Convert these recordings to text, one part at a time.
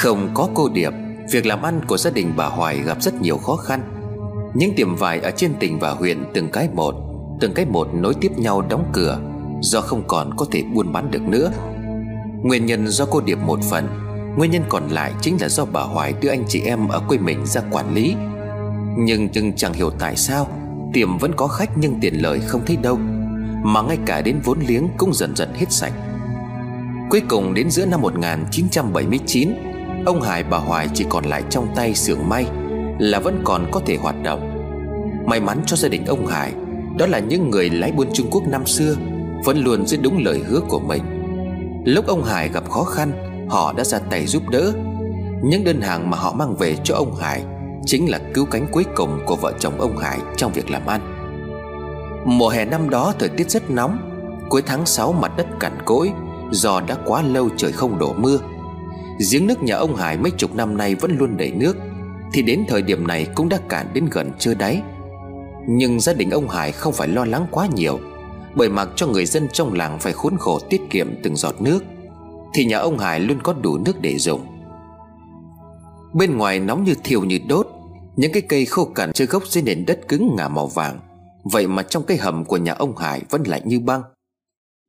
Không có cô Điệp Việc làm ăn của gia đình bà Hoài gặp rất nhiều khó khăn. Những tiệm vải ở trên tỉnh và huyện từng cái một, Từng cái một nối tiếp nhau đóng cửa, Do không còn có thể buôn bán được nữa. Nguyên nhân do cô Điệp một phần, Nguyên nhân còn lại chính là do bà Hoài đưa anh chị em ở quê mình ra quản lý. Nhưng nhưng chẳng hiểu tại sao, Tiệm vẫn có khách nhưng tiền lời không thấy đâu, Mà ngay cả đến vốn liếng cũng dần dần hết sạch. Cuối cùng đến giữa năm 1979 Ông Hải bà Hoài chỉ còn lại trong tay xưởng may Là vẫn còn có thể hoạt động. May mắn cho gia đình ông Hải, Đó là những người lái buôn Trung Quốc năm xưa Vẫn luôn giữ đúng lời hứa của mình. Lúc ông Hải gặp khó khăn, Họ đã ra tay giúp đỡ. Những đơn hàng mà họ mang về cho ông Hải Chính là cứu cánh cuối cùng của vợ chồng ông Hải trong việc làm ăn. Mùa hè năm đó thời tiết rất nóng, Cuối tháng 6 mặt đất cằn cỗi Do đã quá lâu trời không đổ mưa. Giếng nước nhà ông Hải mấy chục năm nay vẫn luôn đầy nước, Thì đến thời điểm này cũng đã cạn đến gần chưa đáy. Nhưng gia đình ông Hải không phải lo lắng quá nhiều, Bởi mặc cho người dân trong làng phải khốn khổ tiết kiệm từng giọt nước, Thì nhà ông Hải luôn có đủ nước để dùng. Bên ngoài nóng như thiêu như đốt, Những cái cây khô cằn chơi gốc dưới nền đất cứng ngả màu vàng, Vậy mà trong cái hầm của nhà ông Hải vẫn lạnh như băng.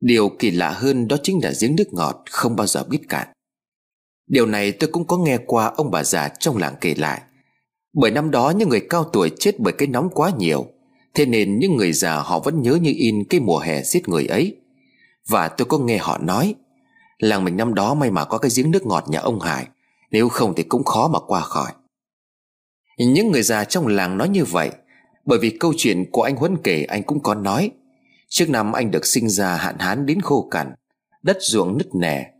Điều kỳ lạ hơn đó chính là giếng nước ngọt không bao giờ biết cạn. Điều này tôi cũng có nghe qua ông bà già trong làng kể lại. Bởi năm đó những người cao tuổi chết bởi cái nóng quá nhiều, Thế nên những người già họ vẫn nhớ như in cái mùa hè giết người ấy. Và tôi có nghe họ nói, Làng mình năm đó may mà có cái giếng nước ngọt nhà ông Hải, Nếu không thì cũng khó mà qua khỏi. Những người già trong làng nói như vậy, Bởi vì câu chuyện của anh Huấn kể, anh cũng có nói. Trước năm anh được sinh ra hạn hán đến khô cằn, Đất ruộng nứt nẻ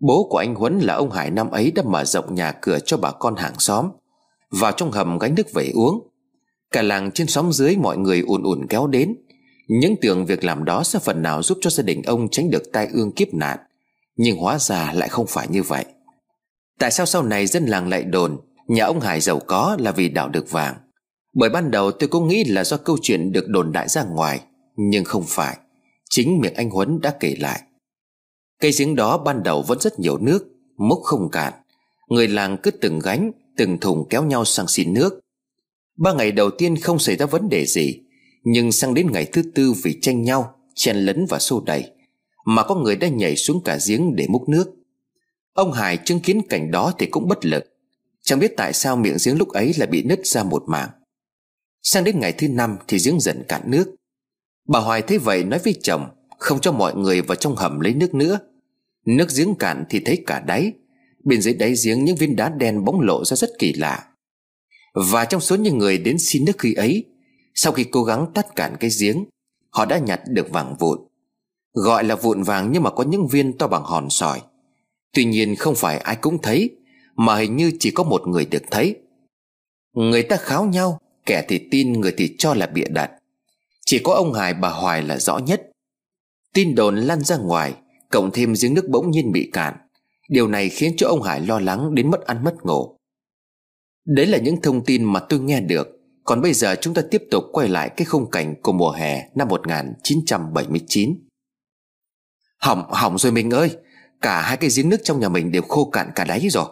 Bố của anh Huấn là ông Hải năm ấy đã mở rộng nhà cửa cho bà con hàng xóm. Vào trong hầm gánh nước về uống. Cả làng trên xóm dưới mọi người ùn ùn kéo đến. Những tưởng việc làm đó sẽ phần nào giúp cho gia đình ông tránh được tai ương kiếp nạn. Nhưng hóa ra lại không phải như vậy. Tại sao sau này dân làng lại đồn, Nhà ông Hải giàu có là vì đào được vàng? Bởi ban đầu tôi cũng nghĩ là do câu chuyện được đồn đại ra ngoài, Nhưng không phải. Chính miệng anh Huấn đã kể lại. Cây giếng đó ban đầu vẫn rất nhiều nước Múc không cạn. Người làng cứ từng gánh, Từng thùng kéo nhau sang xin nước. Ba ngày đầu tiên không xảy ra vấn đề gì, Nhưng sang đến ngày thứ tư vì tranh nhau, Chen lấn và xô đẩy, Mà có người đã nhảy xuống cả giếng để múc nước. Ông Hải chứng kiến cảnh đó thì cũng bất lực. Chẳng biết tại sao miệng giếng lúc ấy lại bị nứt ra một mảng. Sang đến ngày thứ năm thì giếng dần cạn nước. Bà Hoài thấy vậy nói với chồng, Không cho mọi người vào trong hầm lấy nước nữa. Nước giếng cạn thì thấy cả đáy. Bên dưới đáy giếng những viên đá đen bóng lộ ra rất kỳ lạ. Và trong số những người đến xin nước khi ấy, Sau khi cố gắng tắt cạn cái giếng, Họ đã nhặt được vàng vụn. Gọi là vụn vàng nhưng mà có những viên to bằng hòn sỏi. Tuy nhiên không phải ai cũng thấy, Mà hình như chỉ có một người được thấy. Người ta kháo nhau, Kẻ thì tin, người thì cho là bịa đặt. Chỉ có ông Hải bà Hoài là rõ nhất. Tin đồn lan ra ngoài Cộng thêm giếng nước bỗng nhiên bị cạn. Điều này khiến cho ông Hải lo lắng đến mất ăn mất ngủ. Đấy là những thông tin mà tôi nghe được. Còn bây giờ chúng ta tiếp tục quay lại cái khung cảnh của mùa hè năm 1979 Hỏng, hỏng rồi mình ơi. Cả hai cái giếng nước trong nhà mình đều khô cạn cả đáy rồi.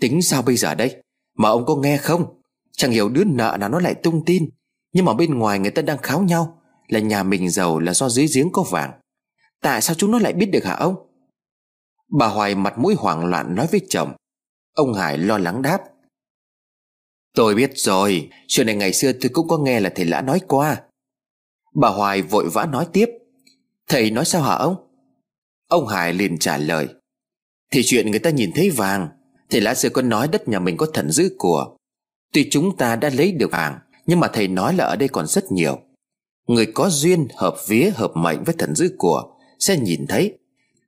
Tính sao bây giờ đây? Mà ông có nghe không? Chẳng hiểu đứa nợ nào nó lại tung tin. Nhưng mà bên ngoài người ta đang kháo nhau. Là nhà mình giàu là do dưới giếng có vàng. Tại sao chúng nó lại biết được hả ông? Bà Hoài mặt mũi hoảng loạn nói với chồng. Ông Hải lo lắng đáp. Tôi biết rồi, Chuyện này ngày xưa tôi cũng có nghe là thầy lã nói qua. Bà Hoài vội vã nói tiếp. Thầy nói sao hả ông? Ông Hải liền trả lời. Thì chuyện người ta nhìn thấy vàng, Thầy lã xưa có nói đất nhà mình có thần giữ của. Tuy chúng ta đã lấy được vàng, Nhưng mà thầy nói là ở đây còn rất nhiều. Người có duyên, hợp vía, hợp mệnh với thần giữ của sẽ nhìn thấy.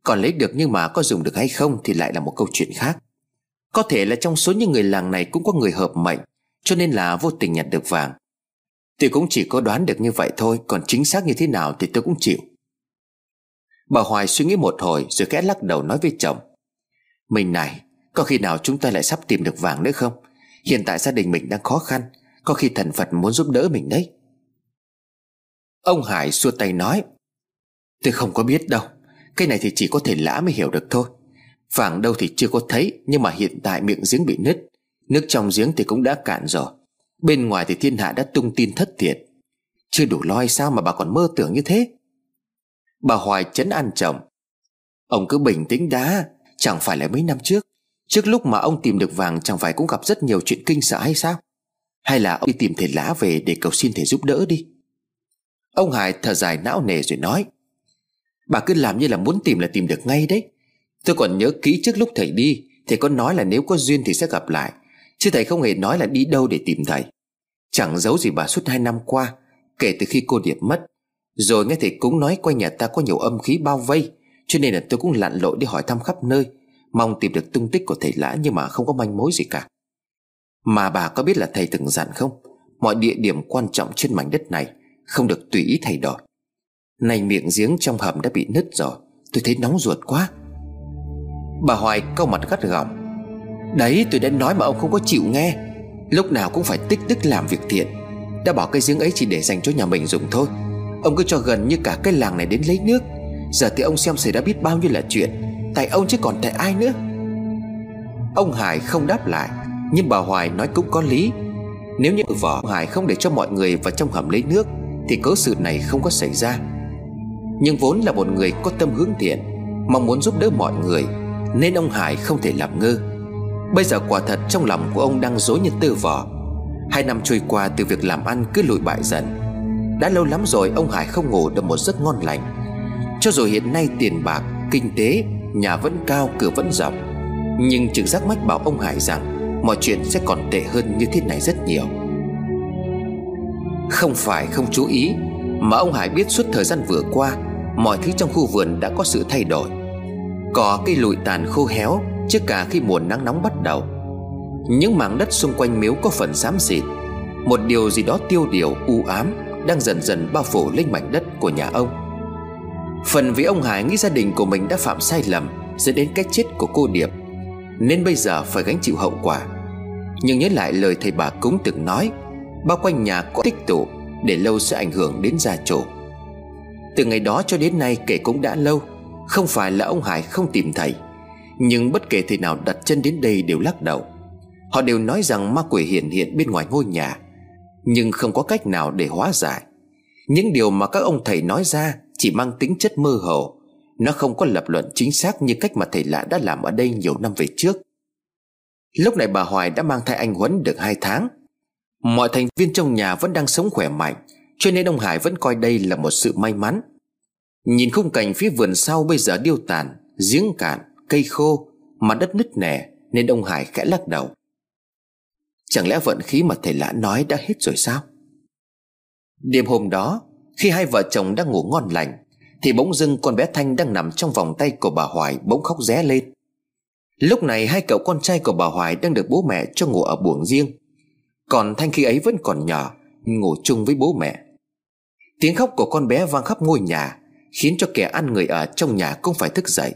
Còn lấy được nhưng mà có dùng được hay không Thì lại là một câu chuyện khác. Có thể là trong số những người làng này Cũng có người hợp mệnh, Cho nên là vô tình nhặt được vàng. Tôi cũng chỉ có đoán được như vậy thôi, Còn chính xác như thế nào thì tôi cũng chịu. Bà Hoài suy nghĩ một hồi Rồi khẽ lắc đầu nói với chồng. Mình này, Có khi nào chúng ta lại sắp tìm được vàng nữa không? Hiện tại gia đình mình đang khó khăn, Có khi thần Phật muốn giúp đỡ mình đấy. Ông Hải xua tay nói. Tôi không có biết đâu. Cái này thì chỉ có thể lã mới hiểu được thôi. Vàng đâu thì chưa có thấy, Nhưng mà hiện tại miệng giếng bị nứt. Nước trong giếng thì cũng đã cạn rồi. Bên ngoài thì thiên hạ đã tung tin thất thiệt. Chưa đủ lo hay sao mà bà còn mơ tưởng như thế? Bà Hoài chấn an chồng. Ông cứ bình tĩnh đã, Chẳng phải là mấy năm trước. Trước lúc mà ông tìm được vàng, Chẳng phải cũng gặp rất nhiều chuyện kinh sợ hay sao? Hay là ông đi tìm thầy lã về Để cầu xin thầy giúp đỡ đi? Ông Hải thở dài não nề rồi nói. Bà cứ làm như là muốn tìm là tìm được ngay đấy. Tôi còn nhớ kỹ trước lúc thầy đi, Thầy có nói là nếu có duyên thì sẽ gặp lại, Chứ thầy không hề nói là đi đâu để tìm thầy. Chẳng giấu gì bà suốt hai năm qua, Kể từ khi cô Điệp mất. Rồi nghe thầy cúng nói quanh nhà ta có nhiều âm khí bao vây, Cho nên là tôi cũng lặn lội đi hỏi thăm khắp nơi, Mong tìm được tung tích của thầy lã Nhưng mà không có manh mối gì cả. Mà bà có biết là thầy từng dặn không? Mọi địa điểm quan trọng trên mảnh đất này Không được tùy ý thay đổi này miệng giếng trong hầm đã bị nứt rồi, Tôi thấy nóng ruột quá. Bà Hoài câu mặt gắt gỏng. Đấy, tôi đã nói mà ông không có chịu nghe. Lúc nào cũng phải tích đức làm việc thiện. Đã bỏ cái giếng ấy chỉ để dành cho nhà mình dùng thôi. Ông cứ cho gần như cả cái làng này đến lấy nước. Giờ thì ông xem xảy ra biết bao nhiêu là chuyện. Tại ông chứ còn tại ai nữa? Ông Hải không đáp lại, Nhưng bà Hoài nói cũng có lý. Nếu như vợ Hải không để cho mọi người vào trong hầm lấy nước, Thì cớ sự này không có xảy ra. Nhưng vốn là một người có tâm hướng thiện Mong muốn giúp đỡ mọi người Nên ông Hải không thể làm ngơ. Bây giờ quả thật trong lòng của ông đang dối như tơ vò. Hai năm trôi qua từ việc làm ăn cứ lụi bại dần. Đã lâu lắm rồi ông Hải không ngủ được một giấc ngon lành. Cho dù hiện nay tiền bạc, kinh tế, nhà vẫn cao, cửa vẫn rộng Nhưng trực giác mách bảo ông Hải rằng Mọi chuyện sẽ còn tệ hơn như thế này rất nhiều. Không phải không chú ý Mà ông Hải biết suốt thời gian vừa qua Mọi thứ trong khu vườn đã có sự thay đổi. Cỏ cây lụi tàn khô héo Trước cả khi mùa nắng nóng bắt đầu. Những mảng đất xung quanh miếu có phần xám xịt. Một điều gì đó tiêu điều, u ám, Đang dần dần bao phủ lên mảnh đất của nhà ông. Phần vì ông Hải nghĩ gia đình của mình đã phạm sai lầm, Dẫn đến cái chết của cô Điệp, Nên bây giờ phải gánh chịu hậu quả. Nhưng nhớ lại lời thầy bà cúng từng nói, Bao quanh nhà có tích tụ, Để lâu sẽ ảnh hưởng đến gia chủ. Từ ngày đó cho đến nay kể cũng đã lâu, Không phải là ông Hải không tìm thầy, nhưng bất kể thầy nào đặt chân đến đây đều lắc đầu. Họ đều nói rằng ma quỷ hiện hiện bên ngoài ngôi nhà, Nhưng không có cách nào để hóa giải. Những điều mà các ông thầy nói ra Chỉ mang tính chất mơ hồ, Nó không có lập luận chính xác Như cách mà thầy lạ đã làm ở đây nhiều năm về trước. Lúc này bà Hoài đã mang thai anh Huấn được hai tháng. Mọi thành viên trong nhà vẫn đang sống khỏe mạnh cho nên ông Hải vẫn coi đây là một sự may mắn. Nhìn khung cảnh phía vườn sau bây giờ điêu tàn, Giếng cạn, cây khô, mà đất nứt nẻ, Nên ông Hải khẽ lắc đầu. Chẳng lẽ vận khí mà thầy lã nói đã hết rồi sao? Đêm hôm đó, Khi hai vợ chồng đang ngủ ngon lành, Thì bỗng dưng con bé Thanh đang nằm trong vòng tay của bà Hoài Bỗng khóc ré lên. Lúc này hai cậu con trai của bà Hoài Đang được bố mẹ cho ngủ ở buồng riêng. Còn Thanh khi ấy vẫn còn nhỏ, Ngủ chung với bố mẹ. Tiếng khóc của con bé vang khắp ngôi nhà, Khiến cho kẻ ăn người ở trong nhà cũng phải thức dậy.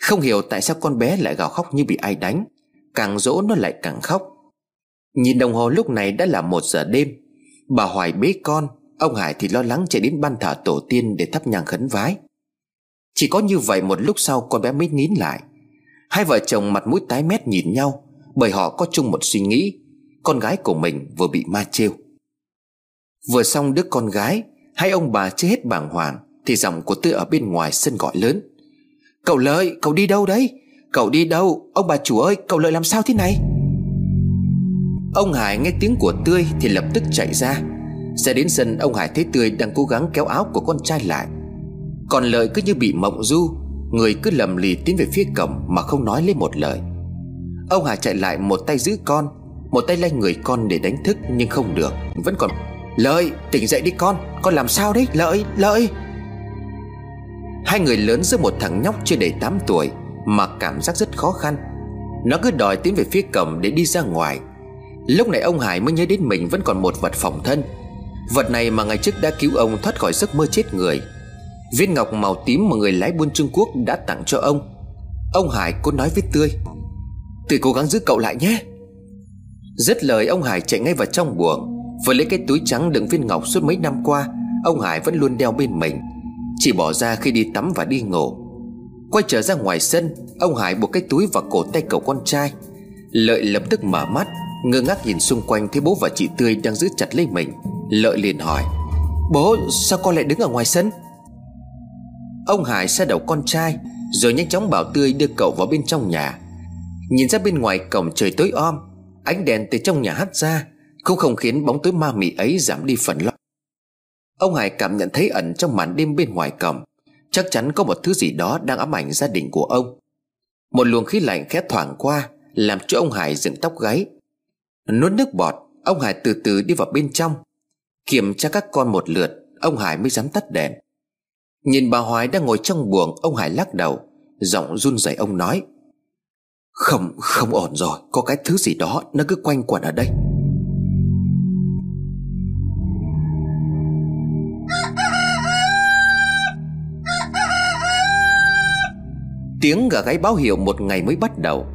Không hiểu tại sao con bé lại gào khóc như bị ai đánh, Càng dỗ nó lại càng khóc. Nhìn đồng hồ lúc này đã là một giờ đêm, Bà Hoài bế con, Ông Hải thì lo lắng chạy đến ban thờ tổ tiên Để thắp nhang khấn vái. Chỉ có như vậy một lúc sau con bé mới nín lại. Hai vợ chồng mặt mũi tái mét nhìn nhau, Bởi họ có chung một suy nghĩ, Con gái của mình vừa bị ma trêu. Vừa xong đứa con gái, Hai ông bà chưa hết bàng hoàng, Thì giọng của Tư ở bên ngoài sân gọi lớn. Cậu Lợi, cậu đi đâu đấy? Cậu đi đâu? Ông bà chủ ơi, cậu Lợi làm sao thế này? Ông Hải nghe tiếng của Tươi Thì lập tức chạy ra. Ra đến sân, ông Hải thấy Tươi đang cố gắng kéo áo của con trai lại. Còn Lợi cứ như bị mộng du, Người cứ lầm lì tiến về phía cổng Mà không nói lên một lời. Ông Hải chạy lại một tay giữ con, Một tay lay người con để đánh thức Nhưng không được, Vẫn còn Lợi, tỉnh dậy đi con. Con làm sao đấy? Lợi Lợi. Hai người lớn giữa một thằng nhóc chưa đầy 8 tuổi, Mà cảm giác rất khó khăn. Nó cứ đòi tiến về phía cổng để đi ra ngoài. Lúc này ông Hải mới nhớ đến mình vẫn còn một vật phòng thân. Vật này mà ngày trước đã cứu ông thoát khỏi giấc mơ chết người. Viên ngọc màu tím mà người lái buôn Trung Quốc đã tặng cho ông. Ông Hải cố nói với Tươi Tươi cố gắng giữ cậu lại nhé. Dứt lời, ông Hải chạy ngay vào trong buồng. Vừa lấy cái túi trắng đựng viên ngọc suốt mấy năm qua, Ông Hải vẫn luôn đeo bên mình. Chỉ bỏ ra khi đi tắm và đi ngủ. Quay trở ra ngoài sân, Ông Hải buộc cái túi vào cổ tay cậu con trai. Lợi lập tức mở mắt, Ngơ ngác nhìn xung quanh thấy bố và chị Tươi đang giữ chặt lấy mình. Lợi liền hỏi, Bố, sao con lại đứng ở ngoài sân? Ông Hải xa đầu con trai, Rồi nhanh chóng bảo Tươi đưa cậu vào bên trong nhà. Nhìn ra bên ngoài cổng trời tối om, Ánh đèn từ trong nhà hắt ra. Cũng không khiến bóng tối ma mị ấy giảm đi phần lo. Ông Hải cảm nhận thấy ẩn trong màn đêm bên ngoài cổng. Chắc chắn có một thứ gì đó đang ám ảnh gia đình của ông. Một luồng khí lạnh khẽ thoảng qua Làm cho ông Hải dựng tóc gáy. Nuốt nước bọt Ông Hải từ từ đi vào bên trong. Kiểm tra các con một lượt Ông Hải mới dám tắt đèn. Nhìn bà Hoài đang ngồi trong buồng Ông Hải lắc đầu Giọng run rẩy ông nói Không, không ổn rồi Có cái thứ gì đó nó cứ quanh quẩn ở đây. Tiếng gà gáy báo hiệu một ngày mới bắt đầu.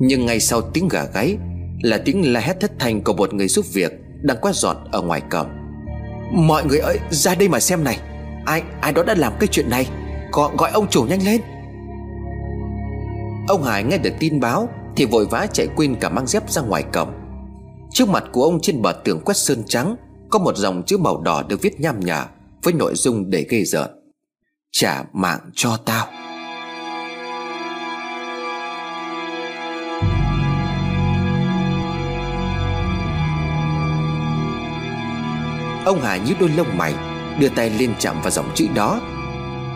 Nhưng ngay sau tiếng gà gáy Là tiếng la hét thất thanh của một người giúp việc Đang quét dọn ở ngoài cổng. Mọi người ơi ra đây mà xem này. Ai ai đó đã làm cái chuyện này? Gọi, gọi ông chủ nhanh lên. Ông Hải nghe được tin báo Thì vội vã chạy quên cả mang dép ra ngoài cổng. Trước mặt của ông trên bờ tường quét sơn trắng Có một dòng chữ màu đỏ được viết nham nhở Với nội dung để gây rợn Trả mạng cho tao. Ông Hải nhíu đôi lông mày, Đưa tay lên chạm vào dòng chữ đó.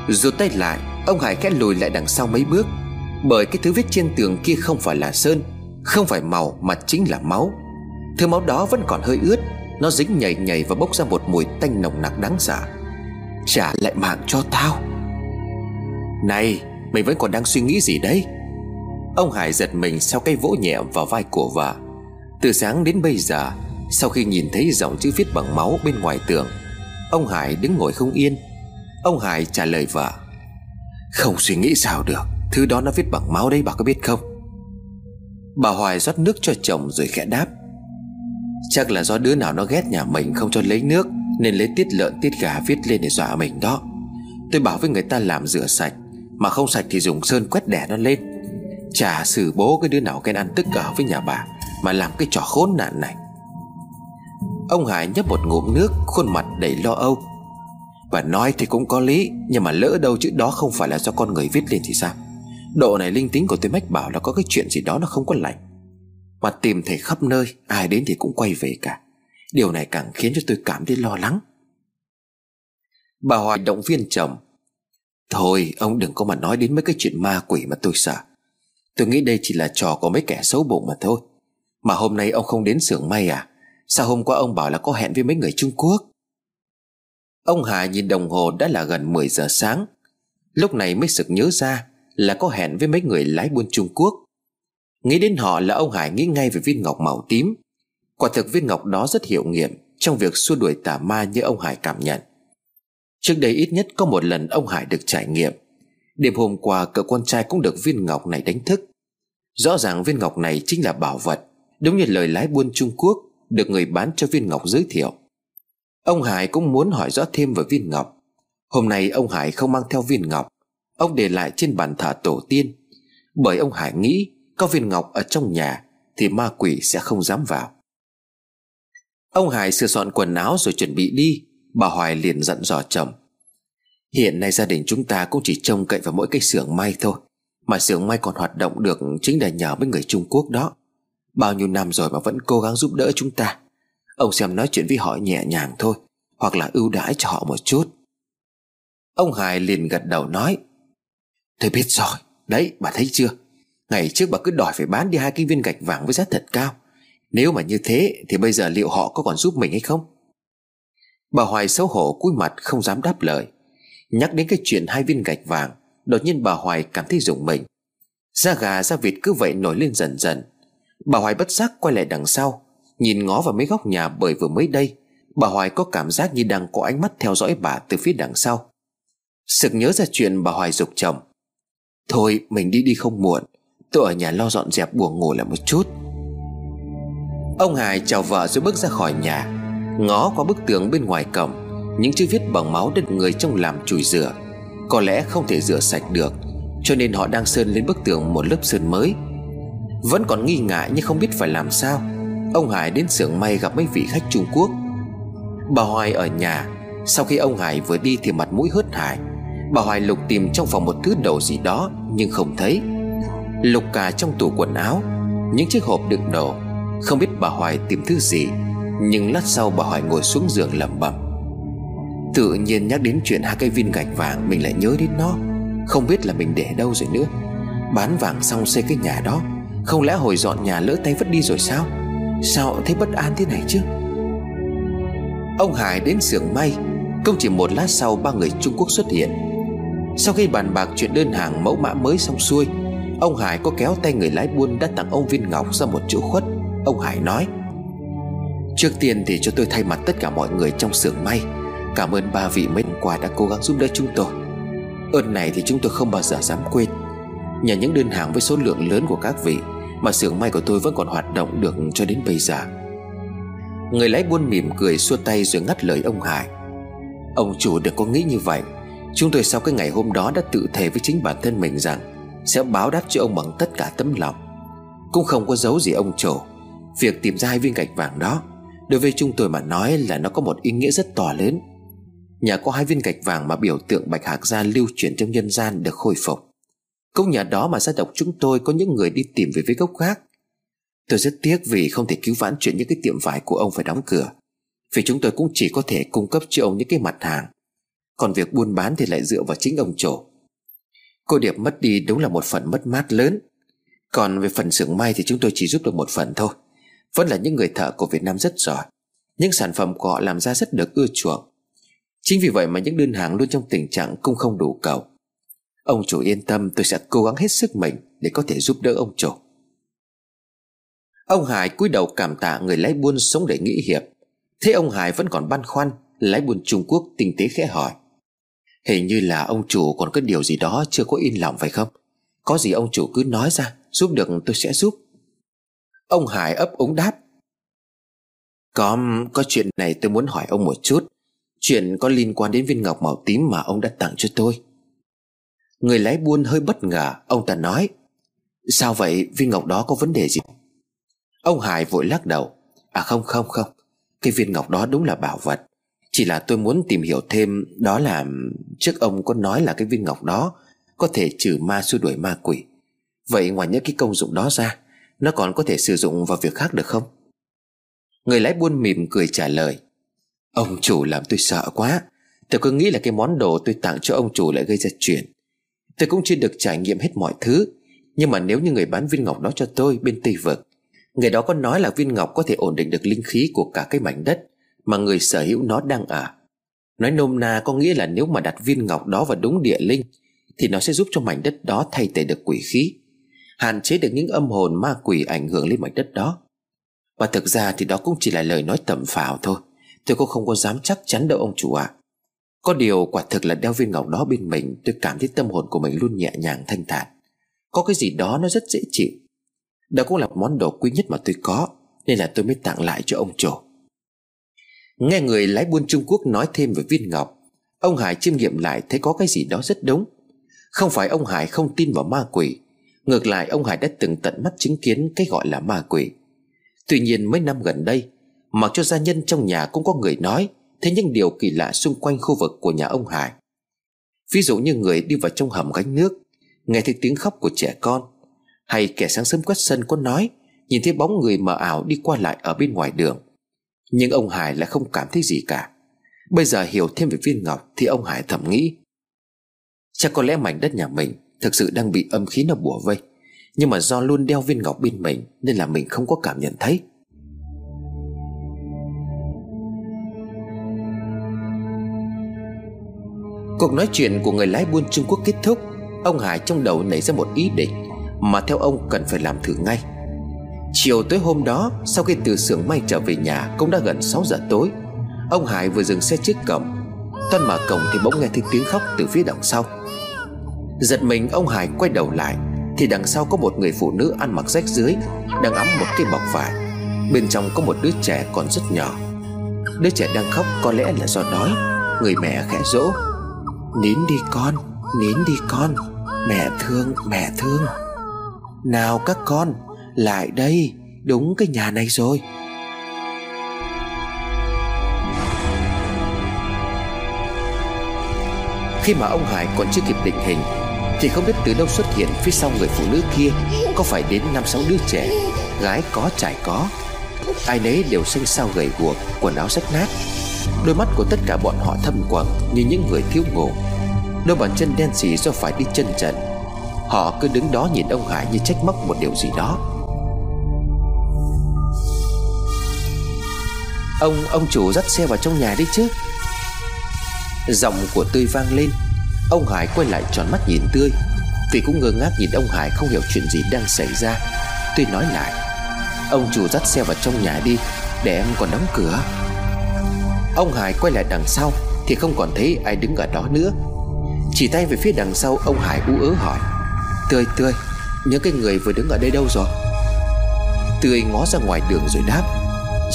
Rồi tay lại, Ông Hải khẽ lùi lại đằng sau mấy bước, Bởi cái thứ viết trên tường kia không phải là sơn, Không phải màu mà chính là máu. Thứ máu đó vẫn còn hơi ướt, Nó dính nhảy nhảy và bốc ra một mùi tanh nồng nặc đáng sợ. Trả lại mạng cho tao. Này, Mày vẫn còn đang suy nghĩ gì đấy? Ông Hải giật mình sau cái vỗ nhẹ vào vai của vợ. Từ sáng đến bây giờ sau khi nhìn thấy dòng chữ viết bằng máu bên ngoài tường, Ông Hải đứng ngồi không yên. Ông Hải trả lời vợ, Không suy nghĩ sao được, Thứ đó nó viết bằng máu đấy, bà có biết không? Bà Hoài rót nước cho chồng rồi khẽ đáp, Chắc là do đứa nào nó ghét nhà mình không cho lấy nước, Nên lấy tiết lợn, tiết gà viết lên để dọa mình đó. Tôi bảo với người ta làm rửa sạch, Mà không sạch thì dùng sơn quét đẻ nó lên. Chả xử bố cái đứa nào ghen ăn tức ở với nhà bà, Mà làm cái trò khốn nạn này. Ông Hải nhấp một ngụm nước, Khuôn mặt đầy lo âu. Và nói thì cũng có lý, Nhưng mà lỡ đâu chữ đó không phải là do con người viết lên thì sao? Độ này linh tính của tôi mách bảo là có cái chuyện gì đó nó không có lành. Mà tìm thấy khắp nơi, Ai đến thì cũng quay về cả. Điều này càng khiến cho tôi cảm thấy lo lắng. Bà Hoài động viên chồng. Thôi, ông đừng có mà nói đến mấy cái chuyện ma quỷ mà tôi sợ. Tôi nghĩ đây chỉ là trò của mấy kẻ xấu bụng mà thôi. Mà hôm nay ông không đến xưởng may à? Sao hôm qua ông bảo là có hẹn với mấy người Trung Quốc? Ông Hà nhìn đồng hồ đã là gần 10 giờ sáng. Lúc này mới sực nhớ ra Là có hẹn với mấy người lái buôn Trung Quốc. Nghĩ đến họ là ông Hải nghĩ ngay về viên ngọc màu tím. Quả thực viên ngọc đó rất hiệu nghiệm Trong việc xua đuổi tà ma như ông Hải cảm nhận. Trước đây ít nhất có một lần ông Hải được trải nghiệm. Đêm hôm qua, cậu con trai cũng được viên ngọc này đánh thức. Rõ ràng viên ngọc này chính là bảo vật, Đúng như lời lái buôn Trung Quốc được người bán cho viên ngọc giới thiệu. Ông Hải cũng muốn hỏi rõ thêm về viên ngọc. Hôm nay ông Hải không mang theo viên ngọc, Ông để lại trên bàn thờ tổ tiên. Bởi ông Hải nghĩ Có viên ngọc ở trong nhà Thì ma quỷ sẽ không dám vào. Ông Hải sửa soạn quần áo rồi chuẩn bị đi, Bà Hoài liền dặn dò chồng. Hiện nay gia đình chúng ta cũng chỉ trông cậy vào mỗi cái xưởng may thôi, Mà xưởng may còn hoạt động được chính là nhờ với người Trung Quốc đó. Bao nhiêu năm rồi mà vẫn cố gắng giúp đỡ chúng ta. Ông xem nói chuyện với họ nhẹ nhàng thôi, Hoặc là ưu đãi cho họ một chút. Ông Hải liền gật đầu nói, Tôi biết rồi. Đấy, bà thấy chưa? Ngày trước bà cứ đòi phải bán đi hai cái viên gạch vàng với giá thật cao. Nếu mà như thế Thì bây giờ liệu họ có còn giúp mình hay không? Bà Hoài xấu hổ cúi mặt không dám đáp lời. Nhắc đến cái chuyện hai viên gạch vàng, Đột nhiên bà Hoài cảm thấy rùng mình. Da gà, da vịt cứ vậy nổi lên dần dần. Bà Hoài bất giác quay lại đằng sau, Nhìn ngó vào mấy góc nhà bởi vừa mới đây. Bà Hoài có cảm giác như đang có ánh mắt theo dõi bà từ phía đằng sau. Sực nhớ ra chuyện bà Hoài dục chồng. Thôi, mình đi đi không muộn, Tôi ở nhà lo dọn dẹp buồng ngủ lại một chút. Ông Hải chào vợ rồi bước ra khỏi nhà. Ngó qua bức tường bên ngoài cổng, Những chữ viết bằng máu đất người trong làm chùi rửa. Có lẽ không thể rửa sạch được, Cho nên họ đang sơn lên bức tường một lớp sơn mới. Vẫn còn nghi ngại nhưng không biết phải làm sao. Ông Hải đến xưởng may gặp mấy vị khách Trung Quốc. Bà Hoài ở nhà. Sau khi ông Hải vừa đi thì mặt mũi hớt hải. Bà Hoài lục tìm trong phòng một thứ đồ gì đó Nhưng không thấy. Lục cả trong tủ quần áo, Những chiếc hộp đựng đồ. Không biết bà Hoài tìm thứ gì, Nhưng lát sau bà Hoài ngồi xuống giường lẩm bẩm. Tự nhiên nhắc đến chuyện hai cây viên gạch vàng, Mình lại nhớ đến nó. Không biết là mình để đâu rồi nữa. Bán vàng xong xây cái nhà đó. Không lẽ hồi dọn nhà lỡ tay vứt đi rồi sao? Sao thấy bất an thế này chứ? Ông Hải đến xưởng may. Không chỉ một lát sau, ba người Trung Quốc xuất hiện. Sau khi bàn bạc chuyện đơn hàng mẫu mã mới xong xuôi, Ông Hải có kéo tay người lái buôn đã tặng ông viên ngọc ra một chỗ khuất. Ông Hải nói, Trước tiên thì cho tôi thay mặt tất cả mọi người trong xưởng may. Cảm ơn ba vị mấy năm qua đã cố gắng giúp đỡ chúng tôi. Ơn này thì chúng tôi không bao giờ dám quên. Nhờ những đơn hàng với số lượng lớn của các vị mà xưởng may của tôi vẫn còn hoạt động được cho đến bây giờ. Người lái buôn mỉm cười xua tay rồi ngắt lời ông Hải. Ông chủ đừng có nghĩ như vậy. Chúng tôi sau cái ngày hôm đó đã tự thề với chính bản thân mình rằng Sẽ báo đáp cho ông bằng tất cả tấm lòng. Cũng không có giấu gì ông chủ. Việc tìm ra hai viên gạch vàng đó, Đối với chúng tôi mà nói là nó có một ý nghĩa rất to lớn. Nhà có hai viên gạch vàng mà biểu tượng Bạch Hạc Gia lưu truyền trong nhân gian được khôi phục. Cũng nhà đó mà gia tộc chúng tôi có những người đi tìm về với gốc khác Tôi rất tiếc vì không thể cứu vãn chuyện những cái tiệm vải của ông phải đóng cửa, Vì chúng tôi cũng chỉ có thể cung cấp cho ông những cái mặt hàng. Còn việc buôn bán thì lại dựa vào chính ông chủ. Cô Điệp mất đi đúng là một phần mất mát lớn. Còn về phần xưởng may thì chúng tôi chỉ giúp được một phần thôi. Vẫn là những người thợ của Việt Nam rất giỏi. Những sản phẩm của họ làm ra rất được ưa chuộng. Chính vì vậy mà những đơn hàng luôn trong tình trạng cung không đủ cầu. Ông chủ yên tâm tôi sẽ cố gắng hết sức mình Để có thể giúp đỡ ông chủ. Ông Hải cúi đầu cảm tạ người lái buôn sống để nghĩ hiệp. Thế ông Hải vẫn còn băn khoăn Lái buôn Trung Quốc tinh tế khẽ hỏi. Hình như là ông chủ còn có điều gì đó chưa có yên lòng phải không? Có gì ông chủ cứ nói ra Giúp được tôi sẽ giúp. Ông Hải ấp ống đáp. Có, có chuyện này tôi muốn hỏi ông một chút. Chuyện có liên quan đến viên ngọc màu tím mà ông đã tặng cho tôi. Người lái buôn hơi bất ngờ, Ông ta nói. Sao vậy? Viên ngọc đó có vấn đề gì? Ông Hải vội lắc đầu. À không không không. Cái viên ngọc đó đúng là bảo vật. Chỉ là tôi muốn tìm hiểu thêm, Đó là, Trước ông có nói là cái viên ngọc đó Có thể trừ ma xua đuổi ma quỷ. Vậy ngoài những cái công dụng đó ra, Nó còn có thể sử dụng vào việc khác được không? Người lái buôn mỉm cười trả lời. Ông chủ làm tôi sợ quá. Tôi cứ nghĩ là cái món đồ tôi tặng cho ông chủ lại gây ra chuyện. Tôi cũng chưa được trải nghiệm hết mọi thứ. Nhưng mà nếu như người bán viên ngọc đó cho tôi bên Tây Vực, Người đó có nói là viên ngọc có thể ổn định được linh khí của cả cái mảnh đất Mà người sở hữu nó đang ở. Nói nôm na có nghĩa là nếu mà đặt viên ngọc đó vào đúng địa linh, Thì nó sẽ giúp cho mảnh đất đó thay tẩy được quỷ khí, Hạn chế được những âm hồn ma quỷ ảnh hưởng lên mảnh đất đó. Và thực ra thì đó cũng chỉ là lời nói tầm phào thôi. Tôi cũng không có dám chắc chắn đâu ông chủ ạ. à. Có điều quả thực là đeo viên ngọc đó bên mình, Tôi cảm thấy tâm hồn của mình luôn nhẹ nhàng, thanh thản. Có cái gì đó nó rất dễ chịu. Đó cũng là món đồ quý nhất mà tôi có, Nên là tôi mới tặng lại cho ông chủ. Nghe người lái buôn Trung Quốc nói thêm về viên ngọc, Ông Hải chiêm nghiệm lại thấy có cái gì đó rất đúng. Không phải ông Hải không tin vào ma quỷ, Ngược lại ông Hải đã từng tận mắt chứng kiến cái gọi là ma quỷ. Tuy nhiên mấy năm gần đây, Mặc cho gia nhân trong nhà cũng có người nói Thế những điều kỳ lạ xung quanh khu vực của nhà ông Hải. Ví dụ như người đi vào trong hầm gánh nước, Nghe thấy tiếng khóc của trẻ con, Hay kẻ sáng sớm quét sân có nói, Nhìn thấy bóng người mờ ảo đi qua lại ở bên ngoài đường. Nhưng ông Hải lại không cảm thấy gì cả. Bây giờ hiểu thêm về viên ngọc Thì ông Hải thầm nghĩ, Chắc có lẽ mảnh đất nhà mình Thực sự đang bị âm khí nó bùa vây, Nhưng mà do luôn đeo viên ngọc bên mình Nên là mình không có cảm nhận thấy. Cuộc nói chuyện của người lái buôn Trung Quốc kết thúc, Ông Hải trong đầu nảy ra một ý định Mà theo ông cần phải làm thử ngay. Chiều tối hôm đó, Sau khi từ xưởng may trở về nhà Cũng đã gần 6 giờ tối, Ông Hải vừa dừng xe trước cổng. Toan mở cổng thì bỗng nghe thấy tiếng khóc từ phía đằng sau. Giật mình, ông Hải quay đầu lại, Thì đằng sau có một người phụ nữ ăn mặc rách dưới Đang ấm một cái bọc vải. Bên trong có một đứa trẻ còn rất nhỏ. Đứa trẻ đang khóc có lẽ là do đói, Người mẹ khẽ dỗ Nín đi con, Nín đi con, Mẹ thương mẹ thương. Nào các con, Lại đây, Đúng cái nhà này rồi. Khi mà ông Hải còn chưa kịp định hình, Thì không biết từ đâu xuất hiện phía sau người phụ nữ kia Có phải đến năm sáu đứa trẻ, Gái có trai có. Ai nấy đều xanh xao gầy guộc, Quần áo rách nát. Đôi mắt của tất cả bọn họ thâm quầng Như những người thiếu ngủ. Đôi bàn chân đen xì do phải đi chân trần. Họ cứ đứng đó nhìn ông Hải như trách móc một điều gì đó. Ông, ông chủ dắt xe vào trong nhà đi chứ? Giọng của Tươi vang lên. Ông Hải quay lại tròn mắt nhìn Tươi. Vì cũng ngơ ngác nhìn ông Hải không hiểu chuyện gì đang xảy ra. Tươi nói lại. Ông chủ dắt xe vào trong nhà đi Để em còn đóng cửa. Ông Hải quay lại đằng sau Thì không còn thấy ai đứng ở đó nữa. Chỉ tay về phía đằng sau, Ông Hải ú ớ hỏi. Tươi tươi, những cái người vừa đứng ở đây đâu rồi? Tươi ngó ra ngoài đường rồi đáp.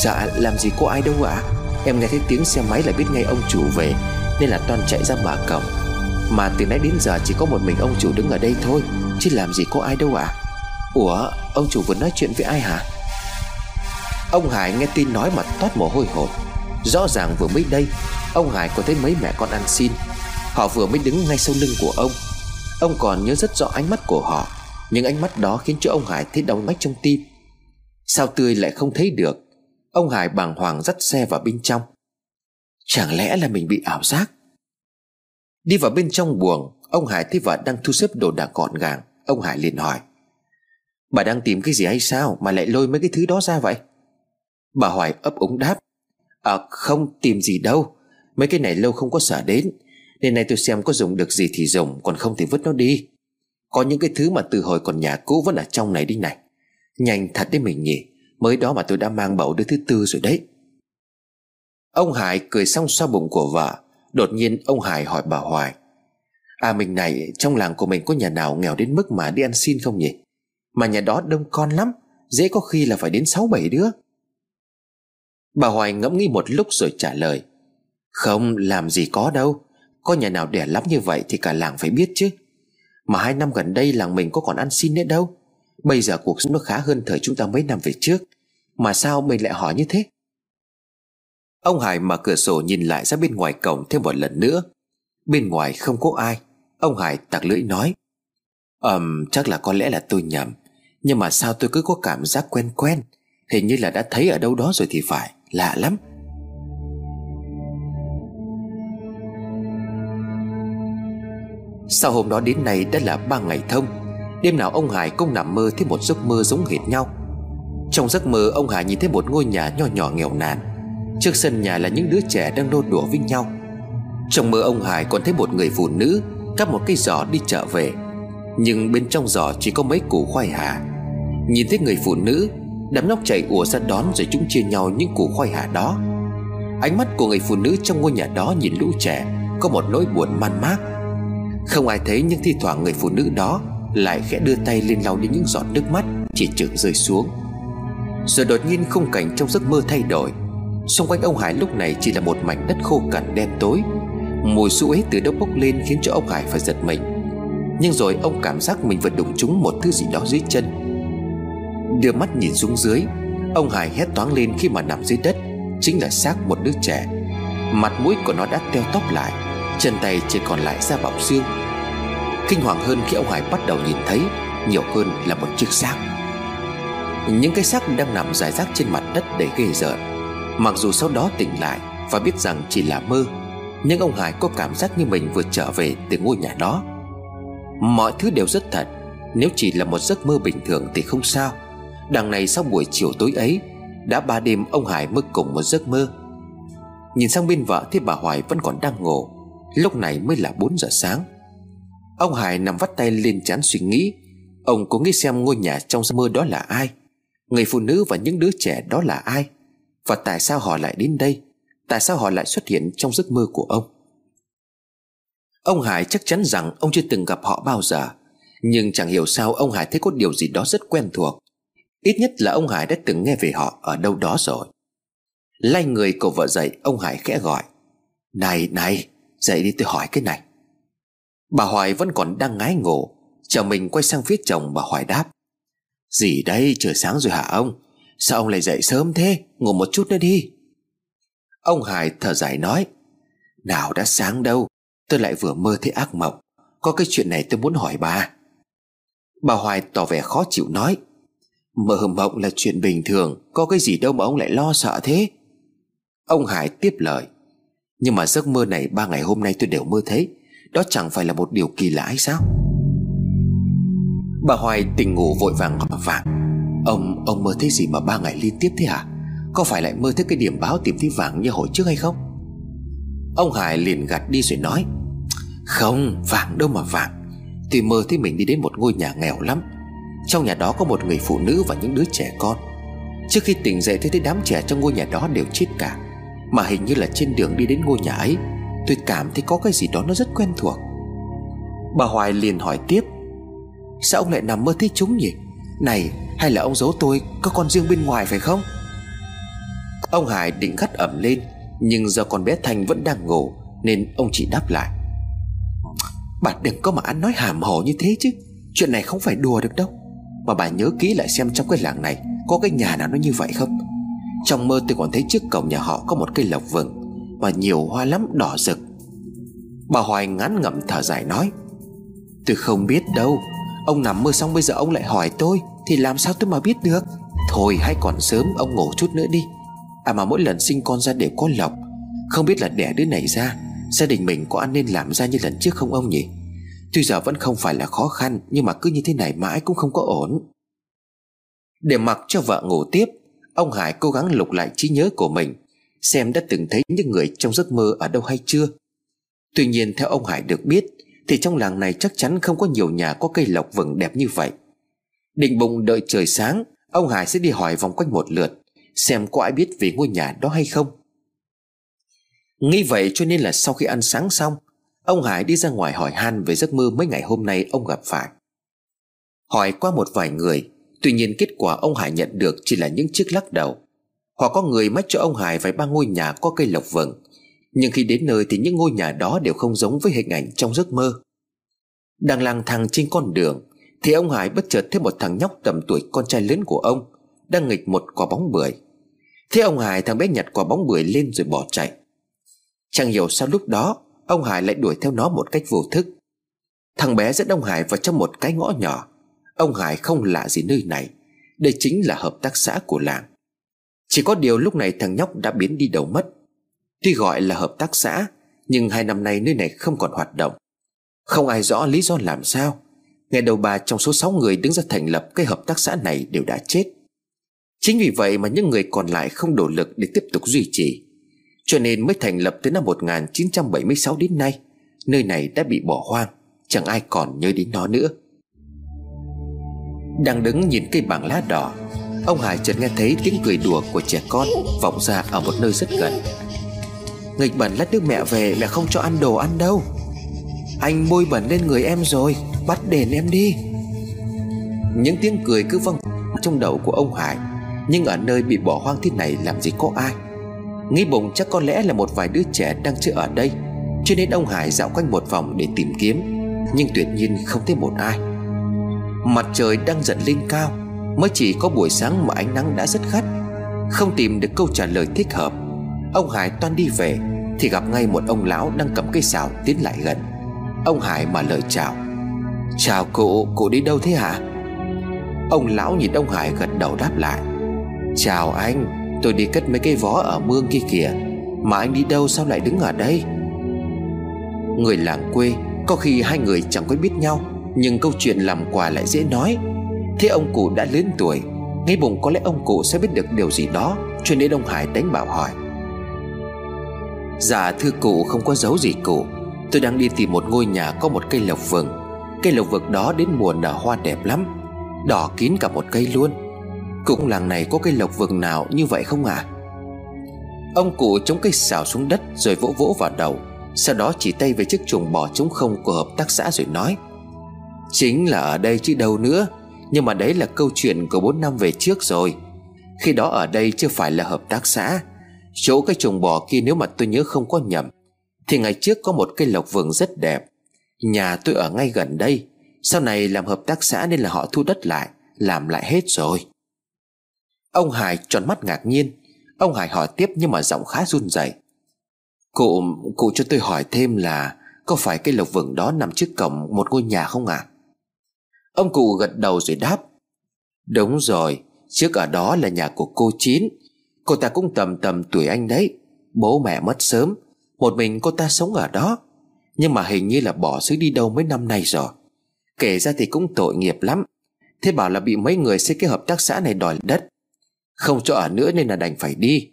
Dạ làm gì có ai đâu ạ. Em nghe thấy tiếng xe máy là biết ngay ông chủ về, Nên là toàn chạy ra mở cổng. Mà từ nãy đến giờ chỉ có một mình ông chủ đứng ở đây thôi, Chứ làm gì có ai đâu ạ. Ủa, ông chủ vừa nói chuyện với ai hả? Ông Hải nghe tin nói mà toát mồ hôi hột. Rõ ràng vừa mới đây, Ông Hải có thấy mấy mẹ con ăn xin. Họ vừa mới đứng ngay sau lưng của ông. Ông còn nhớ rất rõ ánh mắt của họ. Nhưng ánh mắt đó khiến cho ông Hải thấy đau nách trong tim. Sao tươi lại không thấy được? Ông Hải bàng hoàng dắt xe vào bên trong. Chẳng lẽ là mình bị ảo giác? Đi vào bên trong buồng, Ông Hải thấy vợ đang thu xếp đồ đạc gọn gàng. Ông Hải liền hỏi, Bà đang tìm cái gì hay sao Mà lại lôi mấy cái thứ đó ra vậy? Bà Hoài ấp úng đáp À không tìm gì đâu. Mấy cái này lâu không có sở đến. Nên nay tôi xem có dùng được gì thì dùng, Còn không thì vứt nó đi. Có những cái thứ mà từ hồi còn nhà cũ vẫn ở trong này đi này. Nhanh thật đấy mình nhỉ. Mới đó mà tôi đã mang bầu đứa thứ tư rồi đấy. Ông Hải cười xong xoa bụng của vợ. Đột nhiên ông Hải hỏi bà Hoài. À mình này, trong làng của mình có nhà nào nghèo đến mức mà đi ăn xin không nhỉ? Mà nhà đó đông con lắm, Dễ có khi là phải đến sáu bảy đứa. Bà Hoài ngẫm nghĩ một lúc rồi trả lời. Không, làm gì có đâu. Có nhà nào đẻ lắm như vậy thì cả làng phải biết chứ. Mà hai năm gần đây làng mình có còn ăn xin nữa đâu. Bây giờ cuộc sống nó khá hơn thời chúng ta mấy năm về trước. Mà sao mình lại hỏi như thế? Ông Hải mở cửa sổ nhìn lại ra bên ngoài cổng thêm một lần nữa. Bên ngoài không có ai. Ông Hải tặc lưỡi nói. Ờm um, chắc là có lẽ là tôi nhầm. Nhưng mà sao tôi cứ có cảm giác quen quen? Hình như là đã thấy ở đâu đó rồi thì phải. Lạ lắm. Sau hôm đó đến nay đã là ba ngày thông? Đêm nào ông Hải cũng nằm mơ thấy một giấc mơ giống hệt nhau. Trong giấc mơ, ông Hải nhìn thấy một ngôi nhà nho nhỏ nghèo nàn. Trước sân nhà là những đứa trẻ đang nô đùa với nhau. Trong mơ, ông Hải còn thấy một người phụ nữ Cắp một cái giỏ đi chợ về. Nhưng bên trong giỏ chỉ có mấy củ khoai hà. Nhìn thấy người phụ nữ, Đám nóc chạy ùa ra đón rồi chúng chia nhau những củ khoai hà đó. Ánh mắt của người phụ nữ trong ngôi nhà đó nhìn lũ trẻ, Có một nỗi buồn man mác. Không ai thấy nhưng thi thoảng người phụ nữ đó Lại khẽ đưa tay lên lau đi những giọt nước mắt Chỉ chừng rơi xuống. Rồi đột nhiên khung cảnh trong giấc mơ thay đổi. Xung quanh ông Hải lúc này chỉ là một mảnh đất khô cằn đen tối. Mùi su ế từ đâu bốc lên khiến cho ông Hải phải giật mình. Nhưng rồi ông cảm giác mình vừa đụng trúng một thứ gì đó dưới chân. Đưa mắt nhìn xuống dưới, Ông Hải hét toáng lên khi mà nằm dưới đất, Chính là xác một đứa trẻ. Mặt mũi của nó đã teo tóc lại. Chân tay chỉ còn lại da bọc xương Kinh hoàng hơn khi ông Hải bắt đầu nhìn thấy, Nhiều hơn là một chiếc xác. Những cái xác đang nằm rải rác trên mặt đất để ghê rợn. Mặc dù sau đó tỉnh lại Và biết rằng chỉ là mơ, Nhưng ông Hải có cảm giác như mình vừa trở về từ ngôi nhà đó. Mọi thứ đều rất thật, Nếu chỉ là một giấc mơ bình thường thì không sao. Đằng này sau buổi chiều tối ấy, Đã ba đêm ông Hải mơ cùng một giấc mơ. Nhìn sang bên vợ thì bà Hoài vẫn còn đang ngủ. Lúc này mới là 4 giờ sáng. Ông Hải nằm vắt tay lên chán suy nghĩ, Ông có nghĩ xem ngôi nhà trong giấc mơ đó là ai, Người phụ nữ và những đứa trẻ đó là ai, Và tại sao họ lại đến đây, Tại sao họ lại xuất hiện trong giấc mơ của ông? Ông Hải chắc chắn rằng ông chưa từng gặp họ bao giờ, Nhưng chẳng hiểu sao ông Hải thấy có điều gì đó rất quen thuộc. Ít nhất là ông Hải đã từng nghe về họ ở đâu đó rồi. Lay người cậu vợ dậy, Ông Hải khẽ gọi, Này này Dậy đi tôi hỏi cái này. Bà Hoài vẫn còn đang ngái ngủ, chờ mình quay sang phía chồng bà Hoài đáp. Gì đây, trời sáng rồi hả ông? Sao ông lại dậy sớm thế? Ngủ một chút nữa đi. Ông Hải thở dài nói, Nào đã sáng đâu, Tôi lại vừa mơ thấy ác mộng. Có cái chuyện này tôi muốn hỏi bà. Bà Hoài tỏ vẻ khó chịu nói, Mơ mộng là chuyện bình thường, Có cái gì đâu mà ông lại lo sợ thế. Ông Hải tiếp lời nhưng mà giấc mơ này ba ngày hôm nay tôi đều mơ thấy. Đó chẳng phải là một điều kỳ lạ hay sao? Bà Hoài tỉnh ngủ vội vàng gọi vàng. Ông, ông mơ thấy gì mà ba ngày liên tiếp thế hả? Có phải lại mơ thấy cái điểm báo tìm thấy vàng như hồi trước hay không? Ông Hải liền gạt đi rồi nói Không vàng đâu mà vàng. Tôi mơ thấy mình đi đến một ngôi nhà nghèo lắm. Trong nhà đó có một người phụ nữ và những đứa trẻ con. Trước khi tỉnh dậy tôi thấy đám trẻ trong ngôi nhà đó đều chết cả. Mà hình như là trên đường đi đến ngôi nhà ấy, Tôi cảm thấy có cái gì đó nó rất quen thuộc. Bà Hoài liền hỏi tiếp, Sao ông lại nằm mơ thấy chúng nhỉ? Này, hay là ông giấu tôi Có con riêng bên ngoài phải không? Ông Hải định gắt ẩm lên, Nhưng do con bé Thanh vẫn đang ngủ, Nên ông chỉ đáp lại, Bà đừng có mà ăn nói hàm hồ như thế chứ, Chuyện này không phải đùa được đâu. Mà bà nhớ kỹ lại xem trong cái làng này Có cái nhà nào nó như vậy không? Trong mơ tôi còn thấy trước cổng nhà họ Có một cây lộc vừng Và nhiều hoa lắm đỏ rực. Bà Hoài ngán ngẩm thở dài nói, Tôi không biết đâu, Ông nằm mơ xong bây giờ ông lại hỏi tôi, Thì làm sao tôi mà biết được? Thôi hãy còn sớm, ông ngủ chút nữa đi. À mà mỗi lần sinh con ra đều có lộc. Không biết là đẻ đứa này ra, Gia đình mình có ăn nên làm ra như lần trước không ông nhỉ? Tuy giờ vẫn không phải là khó khăn, Nhưng mà cứ như thế này mãi cũng không có ổn. Để mặc cho vợ ngủ tiếp Ông Hải cố gắng lục lại trí nhớ của mình, Xem đã từng thấy những người trong giấc mơ ở đâu hay chưa. Tuy nhiên, theo ông Hải được biết, Thì trong làng này chắc chắn không có nhiều nhà có cây lộc vừng đẹp như vậy. Định bụng đợi trời sáng, Ông Hải sẽ đi hỏi vòng quanh một lượt, Xem có ai biết về ngôi nhà đó hay không. Nghĩ vậy cho nên là sau khi ăn sáng xong, Ông Hải đi ra ngoài hỏi han về giấc mơ mấy ngày hôm nay ông gặp phải. Hỏi qua một vài người Tuy nhiên kết quả ông Hải nhận được chỉ là những chiếc lắc đầu. Hoặc có người mách cho ông Hải vài ba ngôi nhà có cây lộc vừng. Nhưng khi đến nơi thì những ngôi nhà đó đều không giống với hình ảnh trong giấc mơ. Đang lang thang trên con đường, Thì ông Hải bất chợt thấy một thằng nhóc tầm tuổi con trai lớn của ông Đang nghịch một quả bóng bưởi. Thế ông Hải thằng bé nhặt quả bóng bưởi lên rồi bỏ chạy. Chẳng hiểu sao lúc đó, Ông Hải lại đuổi theo nó một cách vô thức. Thằng bé dẫn ông Hải vào trong một cái ngõ nhỏ. Ông Hải không lạ gì nơi này. Đây chính là hợp tác xã của làng. Chỉ có điều lúc này thằng nhóc đã biến đi đầu mất. Tuy gọi là hợp tác xã, Nhưng hai năm nay nơi này không còn hoạt động. Không ai rõ lý do làm sao. Ngày đầu bà trong số 6 người đứng ra thành lập cái hợp tác xã này đều đã chết. Chính vì vậy mà những người còn lại không đủ lực để tiếp tục duy trì. Cho nên mới thành lập tới năm 1976 đến nay, Nơi này đã bị bỏ hoang, Chẳng ai còn nhớ đến nó nữa. Đang đứng nhìn cây bảng lá đỏ, Ông Hải chợt nghe thấy tiếng cười đùa của trẻ con Vọng ra ở một nơi rất gần. Nghịch bẩn lát nước mẹ về Mẹ không cho ăn đồ ăn đâu. Anh bôi bẩn lên người em rồi, Bắt đền em đi. Những tiếng cười cứ văng trong đầu của ông Hải, Nhưng ở nơi bị bỏ hoang thế này làm gì có ai. Nghĩ bụng chắc có lẽ là một vài đứa trẻ đang chơi ở đây, Cho nên ông Hải dạo quanh một vòng để tìm kiếm, Nhưng tuyệt nhiên không thấy một ai. Mặt trời đang dần lên cao Mới chỉ có buổi sáng mà ánh nắng đã rất gắt. Không tìm được câu trả lời thích hợp. Ông Hải toan đi về Thì gặp ngay một ông lão đang cầm cây xào tiến lại gần. Ông Hải mà lời chào. Chào cụ, cụ đi đâu thế hả? Ông lão nhìn ông Hải gật đầu đáp lại. Chào anh Tôi đi cất mấy cây vó ở mương kia kìa. Mà anh đi đâu sao lại đứng ở đây? Người làng quê Có khi hai người chẳng quen biết nhau. Nhưng câu chuyện làm quà lại dễ nói. Thế ông cụ đã lớn tuổi Ngay bụng có lẽ ông cụ sẽ biết được điều gì đó, Cho nên ông Hải đánh bảo hỏi. Dạ thưa cụ, không có dấu gì cụ. Tôi đang đi tìm một ngôi nhà có một cây lộc vừng Cây lộc vực đó đến mùa nở hoa đẹp lắm, Đỏ kín cả một cây luôn. Cũng làng này có cây lộc vừng nào như vậy không à Ông cụ chống cây xào xuống đất Rồi vỗ vỗ vào đầu, Sau đó chỉ tay về chiếc chuồng bò trống không của hợp tác xã rồi nói. Chính là ở đây chứ đâu nữa. Nhưng mà đấy là câu chuyện của 4 năm về trước rồi. Khi đó ở đây chưa phải là hợp tác xã. Chỗ cái chuồng bò kia nếu mà tôi nhớ không có nhầm Thì ngày trước có một cây lộc vừng rất đẹp. Nhà tôi ở ngay gần đây. Sau này làm hợp tác xã nên là họ thu đất lại Làm lại hết rồi. Ông Hải tròn mắt ngạc nhiên. Ông Hải hỏi tiếp nhưng mà giọng khá run rẩy. Cụ, cụ cho tôi hỏi thêm là Có phải cây lộc vừng đó nằm trước cổng một ngôi nhà không ạ? à? Ông cụ gật đầu rồi đáp. Đúng rồi, Trước ở đó là nhà của cô Chín. Cô ta cũng tầm tầm tuổi anh đấy. Bố mẹ mất sớm, Một mình cô ta sống ở đó. Nhưng mà hình như là bỏ xứ đi đâu mấy năm nay rồi. Kể ra thì cũng tội nghiệp lắm. Thế bảo là bị mấy người xây cái hợp tác xã này đòi đất. Không cho ở nữa nên là đành phải đi.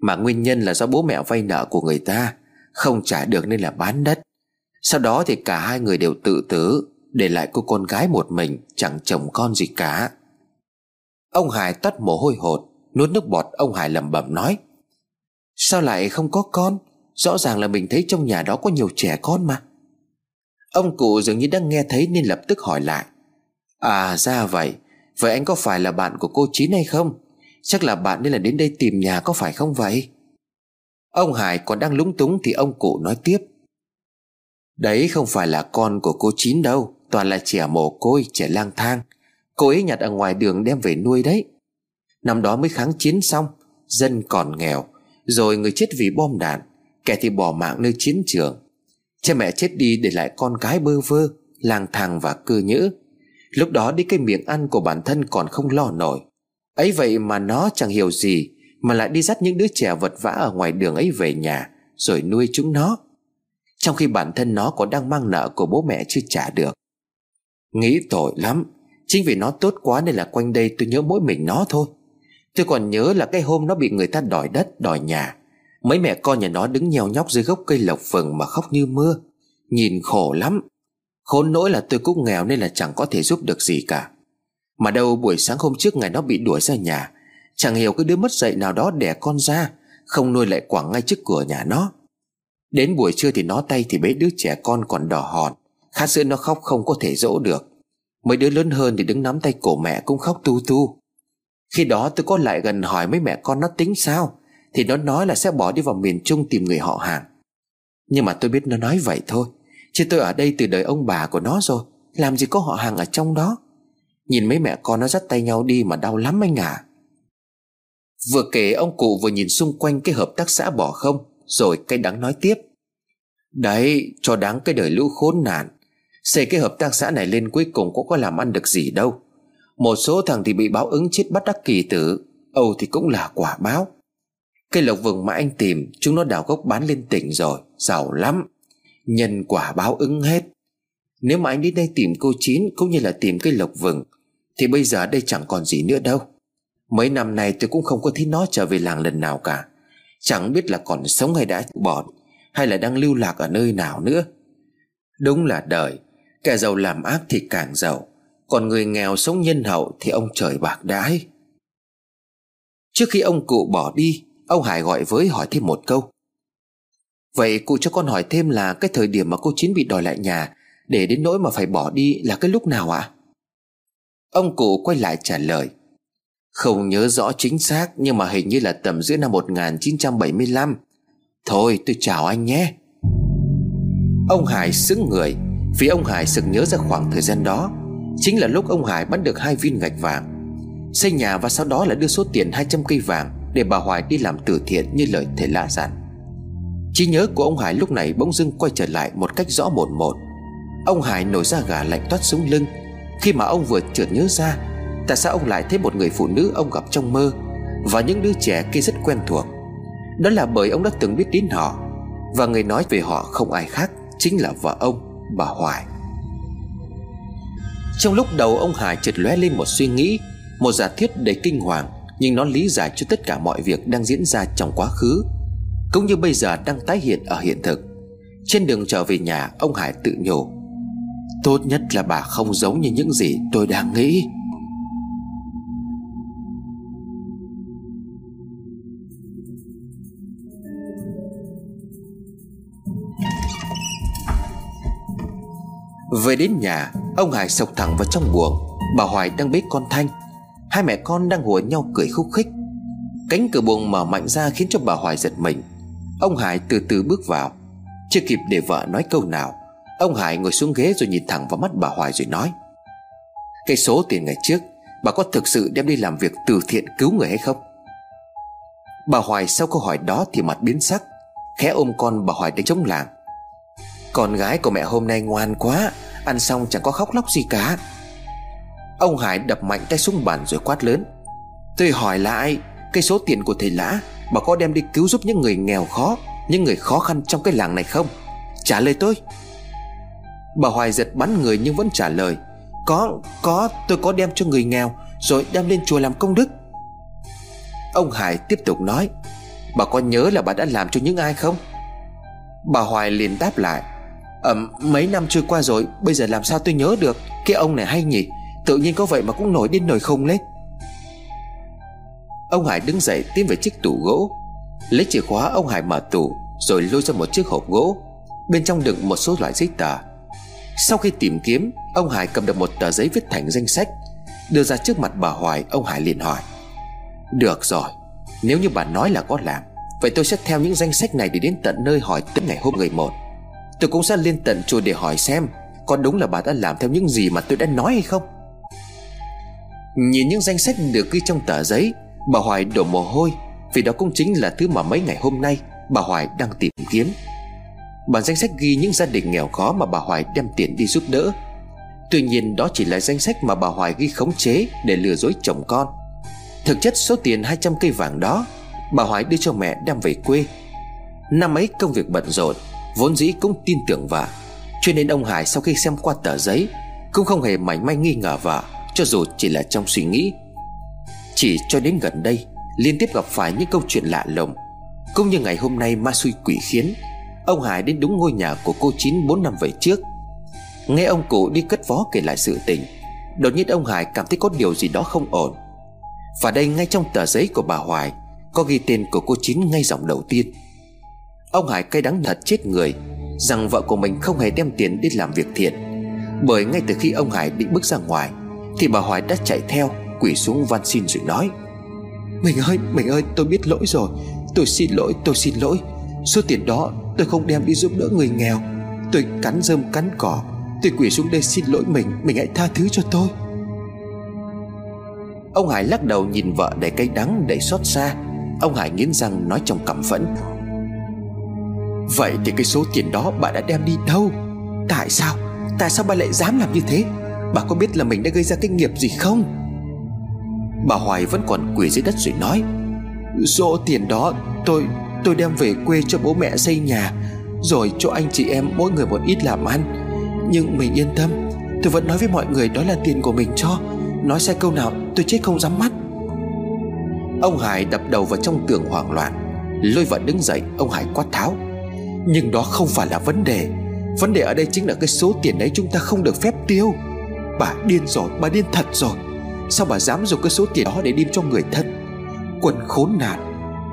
Mà nguyên nhân là do bố mẹ vay nợ của người ta. Không trả được nên là bán đất. Sau đó thì cả hai người đều tự tử. Để lại cô con gái một mình, Chẳng chồng con gì cả. Ông Hải tắt mồ hôi hột, Nuốt nước bọt ông Hải lẩm bẩm nói, Sao lại không có con? Rõ ràng là mình thấy trong nhà đó có nhiều trẻ con mà. Ông cụ dường như đang nghe thấy nên lập tức hỏi lại À ra vậy Vậy anh có phải là bạn của cô Chín hay không? Chắc là bạn nên là đến đây tìm nhà có phải không vậy? Ông Hải còn đang lúng túng thì ông cụ nói tiếp, Đấy không phải là con của cô Chín đâu Toàn là trẻ mồ côi, trẻ lang thang. Cô ấy nhặt ở ngoài đường đem về nuôi đấy. Năm đó mới kháng chiến xong Dân còn nghèo Rồi người chết vì bom đạn Kẻ thì bỏ mạng nơi chiến trường. Cha mẹ chết đi để lại con cái bơ vơ Lang thang và cơ nhữ. Lúc đó đi cái miệng ăn của bản thân còn không lo nổi. Ấy vậy mà nó chẳng hiểu gì Mà lại đi dắt những đứa trẻ vật vã ở ngoài đường ấy về nhà Rồi nuôi chúng nó. Trong khi bản thân nó còn đang mang nợ của bố mẹ chưa trả được. Nghĩ tội lắm. Chính vì nó tốt quá nên là quanh đây tôi nhớ mỗi mình nó thôi. Tôi còn nhớ là cái hôm nó bị người ta đòi đất, đòi nhà. Mấy mẹ con nhà nó đứng nheo nhóc dưới gốc cây lộc vừng mà khóc như mưa. Nhìn khổ lắm. Khốn nỗi là tôi cũng nghèo nên là chẳng có thể giúp được gì cả. Mà đâu buổi sáng hôm trước ngày nó bị đuổi ra nhà, Chẳng hiểu cái đứa mất dạy nào đó đẻ con ra, Không nuôi lại quảng ngay trước cửa nhà nó. Đến buổi trưa thì nó tay thì bế đứa trẻ con còn đỏ hòn. Khát sữa nó khóc không có thể dỗ được. Mấy đứa lớn hơn thì đứng nắm tay cổ mẹ cũng khóc tu tu. Khi đó tôi có lại gần hỏi mấy mẹ con nó tính sao, Thì nó nói là sẽ bỏ đi vào miền Trung tìm người họ hàng. Nhưng mà tôi biết nó nói vậy thôi, Chứ tôi ở đây từ đời ông bà của nó rồi, Làm gì có họ hàng ở trong đó. Nhìn mấy mẹ con nó dắt tay nhau đi mà đau lắm anh à Vừa kể ông cụ vừa nhìn xung quanh cái hợp tác xã bỏ không, Rồi cây đắng nói tiếp. Đấy, cho đáng cái đời lũ khốn nạn Xây cái hợp tác xã này lên cuối cùng cũng có làm ăn được gì đâu. Một số thằng thì bị báo ứng chết bắt đắc kỳ tử, Âu thì cũng là quả báo. Cây lộc vừng mà anh tìm, Chúng nó đào gốc bán lên tỉnh rồi, Giàu lắm. Nhân quả báo ứng hết. Nếu mà anh đến đây tìm cô Chín Cũng như là tìm cây lộc vừng, Thì bây giờ đây chẳng còn gì nữa đâu. Mấy năm nay tôi cũng không có thấy nó trở về làng lần nào cả. Chẳng biết là còn sống hay đã bỏ Hay là đang lưu lạc ở nơi nào nữa. Đúng là đời Kẻ giàu làm ác thì càng giàu, Còn người nghèo sống nhân hậu Thì ông trời bạc đãi Trước khi ông cụ bỏ đi, Ông Hải gọi với hỏi thêm một câu. Vậy cụ cho con hỏi thêm là Cái thời điểm mà cô Chín bị đòi lại nhà, Để đến nỗi mà phải bỏ đi là cái lúc nào ạ? Ông cụ quay lại trả lời. Không nhớ rõ chính xác, Nhưng mà hình như là tầm giữa năm 1975 Thôi, tôi chào anh nhé. Ông Hải sững người. Vì ông Hải sực nhớ ra khoảng thời gian đó Chính là lúc ông Hải bắt được hai viên gạch vàng. Xây nhà và sau đó là đưa số tiền 200 cây vàng Để bà Hoài đi làm từ thiện như lời thầy lạ dặn. Trí nhớ của ông Hải lúc này bỗng dưng quay trở lại một cách rõ một một. Ông Hải nổi ra gà lạnh toát xuống lưng. Khi mà ông vừa chợt nhớ ra Tại sao ông lại thấy một người phụ nữ ông gặp trong mơ Và những đứa trẻ kia rất quen thuộc? Đó là bởi ông đã từng biết đến họ Và người nói về họ không ai khác Chính là vợ ông, bà Hoài. Trong lúc đầu ông Hải chợt lóe lên một suy nghĩ, Một giả thiết đầy kinh hoàng, Nhưng nó lý giải cho tất cả mọi việc đang diễn ra trong quá khứ, cũng như bây giờ đang tái hiện ở hiện thực. Trên đường trở về nhà, Ông Hải tự nhủ, Tốt nhất là bà không giống như những gì tôi đang nghĩ. Về đến nhà, Ông Hải sộc thẳng vào trong buồng. Bà Hoài đang bế con Thanh. Hai mẹ con đang hùa nhau cười khúc khích. Cánh cửa buồng mở mạnh ra khiến cho bà Hoài giật mình. Ông Hải từ từ bước vào. Chưa kịp để vợ nói câu nào, Ông Hải ngồi xuống ghế rồi nhìn thẳng vào mắt bà Hoài rồi nói, Cái số tiền ngày trước, Bà có thực sự đem đi làm việc từ thiện cứu người hay không? Bà Hoài sau câu hỏi đó thì mặt biến sắc, Khẽ ôm con bà Hoài đến chống làng. Con gái của mẹ hôm nay ngoan quá Ăn xong chẳng có khóc lóc gì cả. Ông Hải đập mạnh tay xuống bàn rồi quát lớn. Tôi hỏi lại Cái số tiền của thầy Lã Bà có đem đi cứu giúp những người nghèo khó Những người khó khăn trong cái làng này không? Trả lời tôi. Bà Hoài giật bắn người nhưng vẫn trả lời. Có, có, tôi có đem cho người nghèo Rồi đem lên chùa làm công đức. Ông Hải tiếp tục nói. Bà có nhớ là bà đã làm cho những ai không? Bà Hoài liền đáp lại à, mấy năm trôi qua rồi Bây giờ làm sao tôi nhớ được? Cái ông này hay nhỉ? Tự nhiên có vậy mà cũng nổi đến nổi không lên Ông Hải đứng dậy tiến về chiếc tủ gỗ. Lấy chìa khóa ông Hải mở tủ Rồi lôi ra một chiếc hộp gỗ. Bên trong đựng một số loại giấy tờ. Sau khi tìm kiếm Ông Hải cầm được một tờ giấy viết thành danh sách. Đưa ra trước mặt bà Hoài Ông Hải liền hỏi. Được rồi Nếu như bà nói là có làm Vậy tôi sẽ theo những danh sách này để đến tận nơi hỏi tới ngày hôm người một. Tôi cũng sẽ lên tận chùa để hỏi xem Có đúng là bà đã làm theo những gì mà tôi đã nói hay không. Nhìn những danh sách được ghi trong tờ giấy, Bà Hoài đổ mồ hôi, Vì đó cũng chính là thứ mà mấy ngày hôm nay Bà Hoài đang tìm kiếm. Bản danh sách ghi những gia đình nghèo khó Mà bà Hoài đem tiền đi giúp đỡ. Tuy nhiên, đó chỉ là danh sách mà bà Hoài ghi khống chế Để lừa dối chồng con. Thực chất, số tiền 200 cây vàng đó, Bà Hoài đưa cho mẹ đem về quê. Năm ấy, công việc bận rộn Vốn dĩ cũng tin tưởng vợ. Cho nên ông Hải sau khi xem qua tờ giấy, Cũng không hề mảy may nghi ngờ vợ, Cho dù chỉ là trong suy nghĩ. Chỉ cho đến gần đây, Liên tiếp gặp phải những câu chuyện lạ lùng. Cũng như ngày hôm nay ma xui quỷ khiến, Ông Hải đến đúng ngôi nhà của cô Chín 4 năm về trước. Nghe ông cụ đi cất vó kể lại sự tình, Đột nhiên ông Hải cảm thấy có điều gì đó không ổn. Và đây ngay trong tờ giấy của bà Hoài, Có ghi tên của cô Chín ngay dòng đầu tiên. Ông Hải cay đắng thật chết người Rằng vợ của mình không hề đem tiền đi làm việc thiện. Bởi ngay từ khi ông Hải định bước ra ngoài Thì bà Hoài đã chạy theo Quỷ xuống van xin rồi nói Mình ơi, mình ơi, tôi biết lỗi rồi. Tôi xin lỗi, tôi xin lỗi. Số tiền đó tôi không đem đi giúp đỡ người nghèo. Tôi cắn rơm cắn cỏ Tôi quỷ xuống đây xin lỗi mình Mình hãy tha thứ cho tôi. Ông Hải lắc đầu nhìn vợ đầy cay đắng đầy xót xa. Ông Hải nghiến răng nói trong căm phẫn Vậy thì cái số tiền đó bà đã đem đi đâu? Tại sao? Tại sao bà lại dám làm như thế? Bà có biết là mình đã gây ra cái nghiệp gì không? Bà Hoài vẫn còn quỳ dưới đất rồi nói, Số tiền đó tôi tôi đem về quê cho bố mẹ xây nhà, Rồi cho anh chị em mỗi người một ít làm ăn. Nhưng mình yên tâm, Tôi vẫn nói với mọi người đó là tiền của mình cho, Nói sai câu nào tôi chết không dám mắt. Ông Hải đập đầu vào trong tường hoảng loạn, Lôi vợ đứng dậy, Ông Hải quát tháo nhưng đó không phải là vấn đề. Vấn đề ở đây chính là cái số tiền đấy chúng ta không được phép tiêu. Bà điên rồi, Bà điên thật rồi. Sao bà dám dùng cái số tiền đó để đi cho người thân? Quần khốn nạn.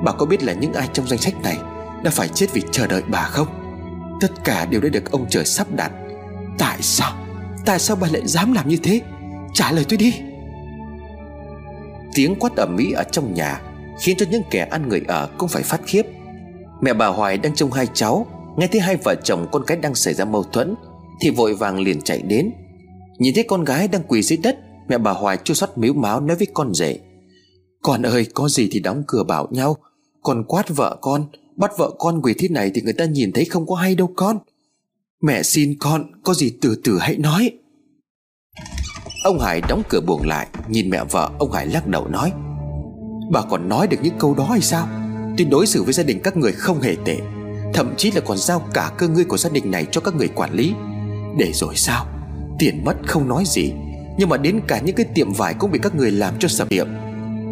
Bà có biết là những ai trong danh sách này Đã phải chết vì chờ đợi bà không? Tất cả đều đã được ông trời sắp đặt. Tại sao? Tại sao bà lại dám làm như thế? Trả lời tôi đi. Tiếng quát ầm mỹ ở trong nhà Khiến cho những kẻ ăn người ở cũng phải phát khiếp. Mẹ bà Hoài đang trông hai cháu, Nghe thấy hai vợ chồng con cái đang xảy ra mâu thuẫn, Thì vội vàng liền chạy đến. Nhìn thấy con gái đang quỳ dưới đất, Mẹ bà Hoài chua xót miếu máu nói với con rể, Con ơi, có gì thì đóng cửa bảo nhau, Còn quát vợ con, Bắt vợ con quỳ thế này thì người ta nhìn thấy không có hay đâu con. Mẹ xin con, Có gì từ từ hãy nói. Ông Hải đóng cửa buồng lại, Nhìn mẹ vợ, ông Hải lắc đầu nói, Bà còn nói được những câu đó hay sao? Tôi đối xử với gia đình các người không hề tệ, Thậm chí là còn giao cả cơ ngơi của gia đình này cho các người quản lý. Để rồi sao? Tiền mất không nói gì, Nhưng mà đến cả những cái tiệm vải cũng bị các người làm cho sập tiệm.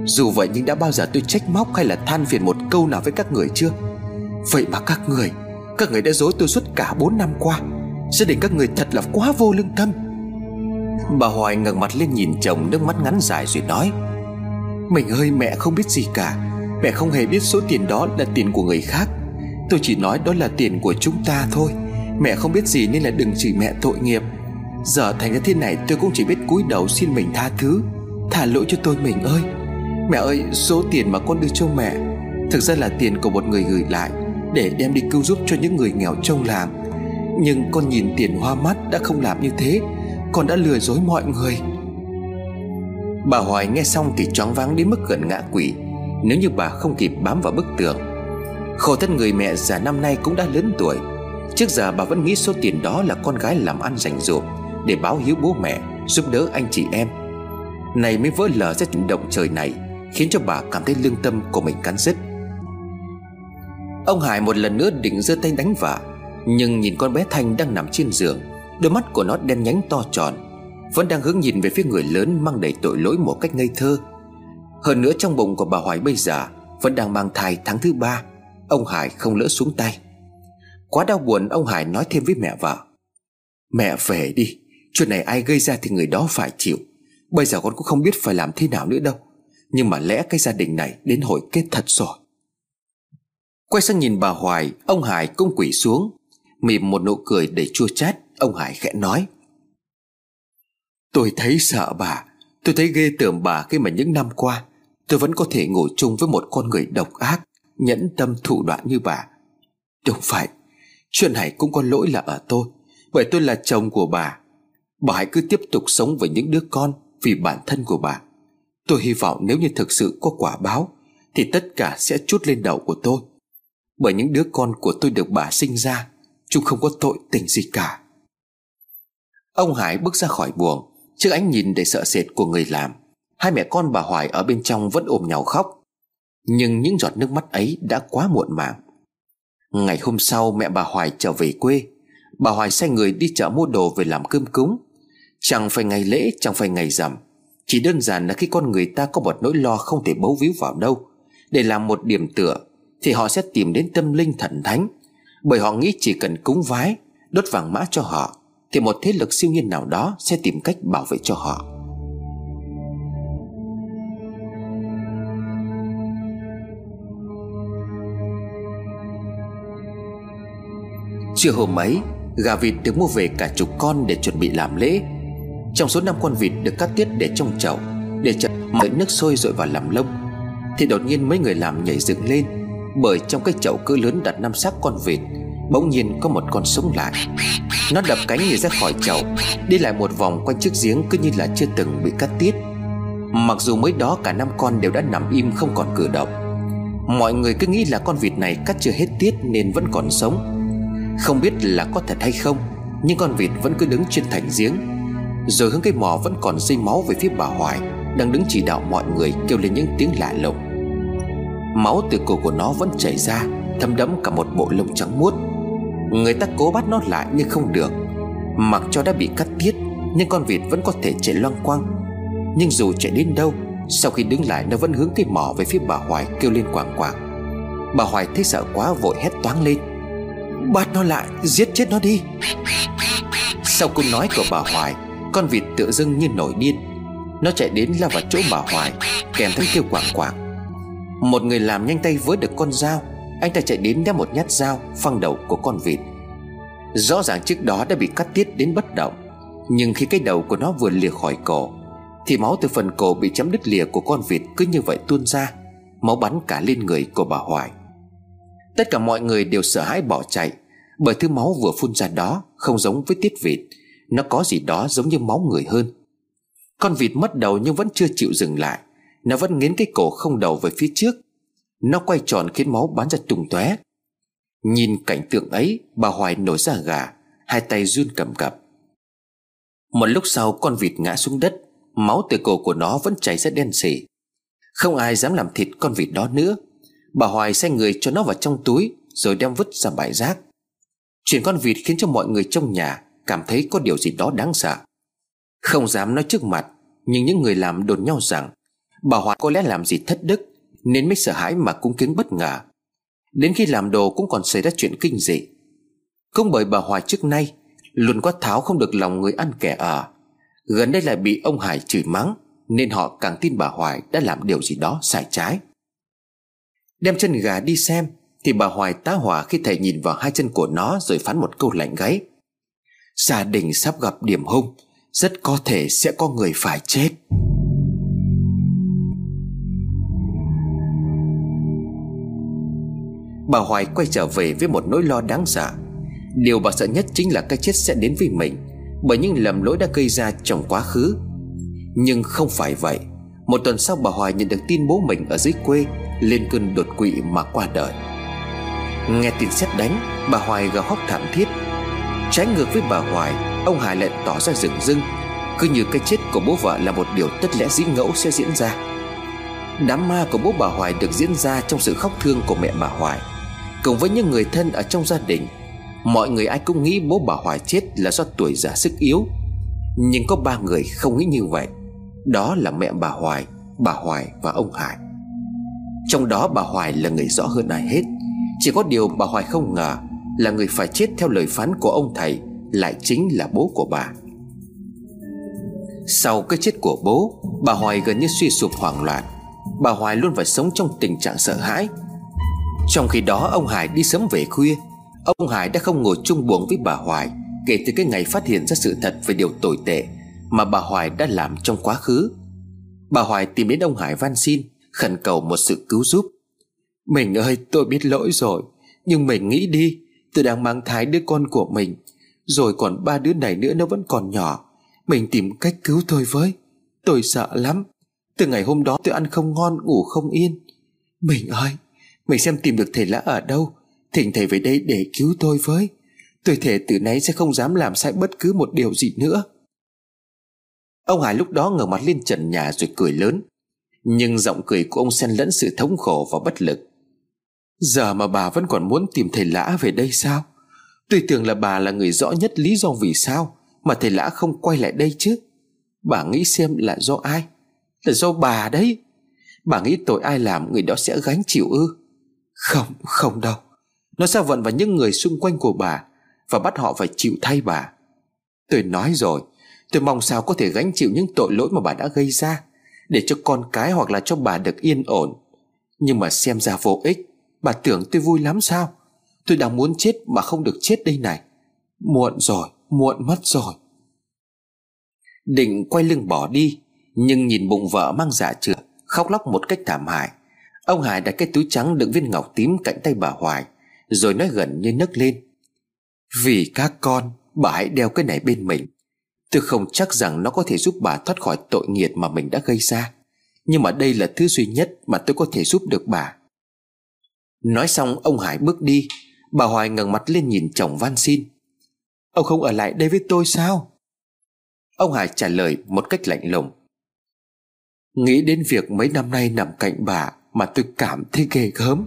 Dù vậy nhưng đã bao giờ tôi trách móc hay là than phiền một câu nào với các người chưa? Vậy mà các người Các người đã dối tôi suốt cả 4 năm qua. Gia đình các người thật là quá vô lương tâm. Bà Hoài ngẩng mặt lên nhìn chồng, Nước mắt ngắn dài rồi nói, Mình ơi, mẹ không biết gì cả. Mẹ không hề biết số tiền đó là tiền của người khác. Tôi chỉ nói đó là tiền của chúng ta thôi. Mẹ không biết gì nên là đừng chửi mẹ tội nghiệp. Giờ thành ra thế này, tôi cũng chỉ biết cúi đầu xin mình tha thứ. Thả lỗi cho tôi mình ơi. Mẹ ơi, số tiền mà con đưa cho mẹ, Thực ra là tiền của một người gửi lại Để đem đi cứu giúp cho những người nghèo trong làng Nhưng con nhìn tiền hoa mắt đã không làm như thế. Con đã lừa dối mọi người. Bà Hoài nghe xong thì choáng váng đến mức gần ngã quỷ nếu như bà không kịp bám vào bức tường Khổ thân người mẹ già năm nay cũng đã lớn tuổi. Trước giờ bà vẫn nghĩ số tiền đó là con gái làm ăn dành dụm Để báo hiếu bố mẹ Giúp đỡ anh chị em. Này mới vỡ lở ra chuyện động trời này Khiến cho bà cảm thấy lương tâm của mình cắn rứt. Ông Hải một lần nữa định giơ tay đánh vả, Nhưng nhìn con bé Thanh đang nằm trên giường Đôi mắt của nó đen nhánh to tròn Vẫn đang hướng nhìn về phía người lớn Mang đầy tội lỗi một cách ngây thơ. Hơn nữa trong bụng của bà Hoài bây giờ Vẫn đang mang thai tháng thứ ba, Ông Hải không lỡ xuống tay. Quá đau buồn, ông Hải nói thêm với mẹ vợ. Mẹ về đi, Chuyện này ai gây ra thì người đó phải chịu. Bây giờ con cũng không biết phải làm thế nào nữa đâu. Nhưng mà lẽ cái gia đình này đến hồi kết thật rồi. Quay sang nhìn bà Hoài, Ông Hải cũng quỷ xuống, Mỉm một nụ cười để chua chát. Ông Hải khẽ nói, Tôi thấy sợ bà, Tôi thấy ghê tởm bà khi mà những năm qua Tôi vẫn có thể ngồi chung với một con người độc ác, Nhẫn tâm thủ đoạn như bà. Đúng phải Chuyện này cũng có lỗi là ở tôi, Bởi tôi là chồng của bà. Bà hãy cứ tiếp tục sống với những đứa con Vì bản thân của bà. Tôi hy vọng nếu như thực sự có quả báo, Thì tất cả sẽ chút lên đầu của tôi. Bởi những đứa con của tôi được bà sinh ra, Chúng không có tội tình gì cả. Ông Hải bước ra khỏi buồng, Trước ánh nhìn để sợ sệt của người làm. Hai mẹ con bà Hoài ở bên trong vẫn ôm nhau khóc. Nhưng những giọt nước mắt ấy đã quá muộn màng. Ngày hôm sau mẹ bà Hoài trở về quê. Bà Hoài sai người đi chợ mua đồ về làm cơm cúng. Chẳng phải ngày lễ, chẳng phải ngày rằm. Chỉ đơn giản là khi con người ta có một nỗi lo không thể bấu víu vào đâu. Để làm một điểm tựa, Thì họ sẽ tìm đến tâm linh thần thánh. Bởi họ nghĩ chỉ cần cúng vái, Đốt vàng mã cho họ, Thì một thế lực siêu nhiên nào đó sẽ tìm cách bảo vệ cho họ. Trưa hôm ấy, Gà vịt được mua về cả chục con để chuẩn bị làm lễ. Trong số năm con vịt được cắt tiết để trong chậu, Để chờ mọi nước sôi rồi vào làm lông, Thì đột nhiên mấy người làm nhảy dựng lên, Bởi trong cái chậu cỡ lớn đặt năm xác con vịt, Bỗng nhiên có một con sống lại. Nó đập cánh nhảy ra khỏi chậu, Đi lại một vòng quanh chiếc giếng cứ như là chưa từng bị cắt tiết Mặc dù mới đó cả năm con đều đã nằm im không còn cử động, Mọi người cứ nghĩ là con vịt này cắt chưa hết tiết nên vẫn còn sống không biết là có thật hay không, Nhưng con vịt vẫn cứ đứng trên thành giếng. Rồi hướng cái mỏ vẫn còn dây máu về phía bà Hoài, Đang đứng chỉ đạo mọi người kêu lên những tiếng lạ lùng. Máu từ cổ của nó vẫn chảy ra Thâm đẫm cả một bộ lông trắng muốt. Người ta cố bắt nó lại nhưng không được. Mặc cho đã bị cắt tiết, Nhưng con vịt vẫn có thể chạy loang quang. Nhưng dù chạy đến đâu, Sau khi đứng lại nó vẫn hướng cái mỏ về phía bà Hoài kêu lên quảng quảng. Bà Hoài thấy sợ quá vội hét toáng lên. Bắt nó lại, giết chết nó đi. Sau câu nói của bà Hoài, Con vịt tự dưng như nổi điên. Nó chạy đến lao vào chỗ bà Hoài, Kèm theo kêu quảng quảng. Một người làm nhanh tay với được con dao, Anh ta chạy đến đeo một nhát dao Phăng đầu của con vịt. Rõ ràng trước đó đã bị cắt tiết đến bất động, Nhưng khi cái đầu của nó vừa lìa khỏi cổ, Thì máu từ phần cổ bị chấm đứt lìa của con vịt cứ như vậy tuôn ra, Máu bắn cả lên người của bà Hoài. Tất cả mọi người đều sợ hãi bỏ chạy, Bởi thứ máu vừa phun ra đó Không giống với tiết vịt. Nó có gì đó giống như máu người hơn. Con vịt mất đầu nhưng vẫn chưa chịu dừng lại. Nó vẫn nghiến cái cổ không đầu về phía trước. Nó quay tròn khiến máu bắn ra tung tóe. Nhìn cảnh tượng ấy, Bà Hoài nổi ra gà, Hai tay run cầm cập. Một lúc sau, con vịt ngã xuống đất. Máu từ cổ của nó vẫn chảy rất đen xỉ Không ai dám làm thịt con vịt đó nữa. Bà Hoài sai người cho nó vào trong túi, Rồi đem vứt ra bãi rác. Chuyện con vịt khiến cho mọi người trong nhà Cảm thấy có điều gì đó đáng sợ. Không dám nói trước mặt, Nhưng những người làm đồn nhau rằng, Bà Hoài có lẽ làm gì thất đức, Nên mới sợ hãi mà cung kính bất ngờ. Đến khi làm đồ cũng còn xảy ra chuyện kinh dị. Cũng bởi bà Hoài trước nay, Luôn có tháo không được lòng người ăn kẻ ở. Gần đây lại bị ông Hải chửi mắng, Nên họ càng tin bà Hoài đã làm điều gì đó sai trái. Đem chân gà đi xem, Thì bà Hoài tá hỏa khi thầy nhìn vào hai chân của nó Rồi phán một câu lạnh gáy. Gia đình sắp gặp điểm hung, Rất có thể sẽ có người phải chết. Bà Hoài quay trở về với một nỗi lo đáng sợ. Điều bà sợ nhất chính là cái chết sẽ đến với mình, Bởi những lầm lỗi đã gây ra trong quá khứ. Nhưng không phải vậy. Một tuần sau, bà Hoài nhận được tin bố mình ở dưới quê. Lên cơn đột quỵ mà qua đời. Nghe tin xét đánh Bà Hoài gào khóc thảm thiết. Trái ngược với bà Hoài Ông Hải lại tỏ ra rừng rưng. Cứ như cái chết của bố vợ là một điều tất lẽ dĩ ngẫu sẽ diễn ra. Đám ma của bố bà Hoài được diễn ra trong sự khóc thương của mẹ bà Hoài. Cùng với những người thân ở trong gia đình Mọi người ai cũng nghĩ bố bà Hoài chết là do tuổi già sức yếu. Nhưng có ba người không nghĩ như vậy. Đó là mẹ bà Hoài, bà Hoài và ông Hải. Trong đó bà Hoài là người rõ hơn ai hết. Chỉ có điều bà Hoài không ngờ Là người phải chết theo lời phán của ông thầy Lại chính là bố của bà. Sau cái chết của bố, Bà Hoài gần như suy sụp hoảng loạn. Bà Hoài luôn phải sống trong tình trạng sợ hãi. Trong khi đó, ông Hải đi sớm về khuya. Ông Hải đã không ngồi chung buồng với bà Hoài Kể từ cái ngày phát hiện ra sự thật về điều tồi tệ Mà bà Hoài đã làm trong quá khứ. Bà Hoài tìm đến ông Hải van xin. Khẩn cầu một sự cứu giúp. Mình ơi, tôi biết lỗi rồi, Nhưng mình nghĩ đi, Tôi đang mang thai đứa con của mình, Rồi còn ba đứa này nữa nó vẫn còn nhỏ. Mình tìm cách cứu tôi với, Tôi sợ lắm. Từ ngày hôm đó tôi ăn không ngon, ngủ không yên. Mình ơi, Mình xem tìm được thầy lã ở đâu, Thỉnh thầy về đây để cứu tôi với. Tôi thể từ nay sẽ không dám làm sai bất cứ một điều gì nữa. Ông Hải lúc đó ngẩng mặt lên trần nhà rồi cười lớn. Nhưng giọng cười của ông xen lẫn sự thống khổ và bất lực. Giờ mà bà vẫn còn muốn tìm thầy lã về đây sao? Tôi tưởng là bà là người rõ nhất lý do vì sao Mà thầy lã không quay lại đây chứ? Bà nghĩ xem là do ai? Là do bà đấy. Bà nghĩ tội ai làm người đó sẽ gánh chịu ư? Không, không đâu. Nó sẽ vận vào những người xung quanh của bà Và bắt họ phải chịu thay bà. Tôi nói rồi Tôi mong sao có thể gánh chịu những tội lỗi mà bà đã gây ra. Để cho con cái hoặc là cho bà được yên ổn. Nhưng mà xem ra vô ích. Bà tưởng tôi vui lắm sao? Tôi đang muốn chết mà không được chết đây này. Muộn rồi, Muộn mất rồi. Định quay lưng bỏ đi, Nhưng nhìn bụng vợ mang dạ trượt Khóc lóc một cách thảm hại. Ông Hải đặt cái túi trắng đựng viên ngọc tím cạnh tay bà Hoài, rồi nói gần như nấc lên. Vì các con, Bà hãy đeo cái này bên mình. Tôi không chắc rằng nó có thể giúp bà thoát khỏi tội nghiệt mà mình đã gây ra. Nhưng mà đây là thứ duy nhất mà tôi có thể giúp được bà. Nói xong, ông Hải bước đi. Bà Hoài ngẩng mặt lên nhìn chồng van xin. Ông không ở lại đây với tôi sao? Ông Hải trả lời một cách lạnh lùng. Nghĩ đến việc mấy năm nay nằm cạnh bà Mà tôi cảm thấy ghê gớm.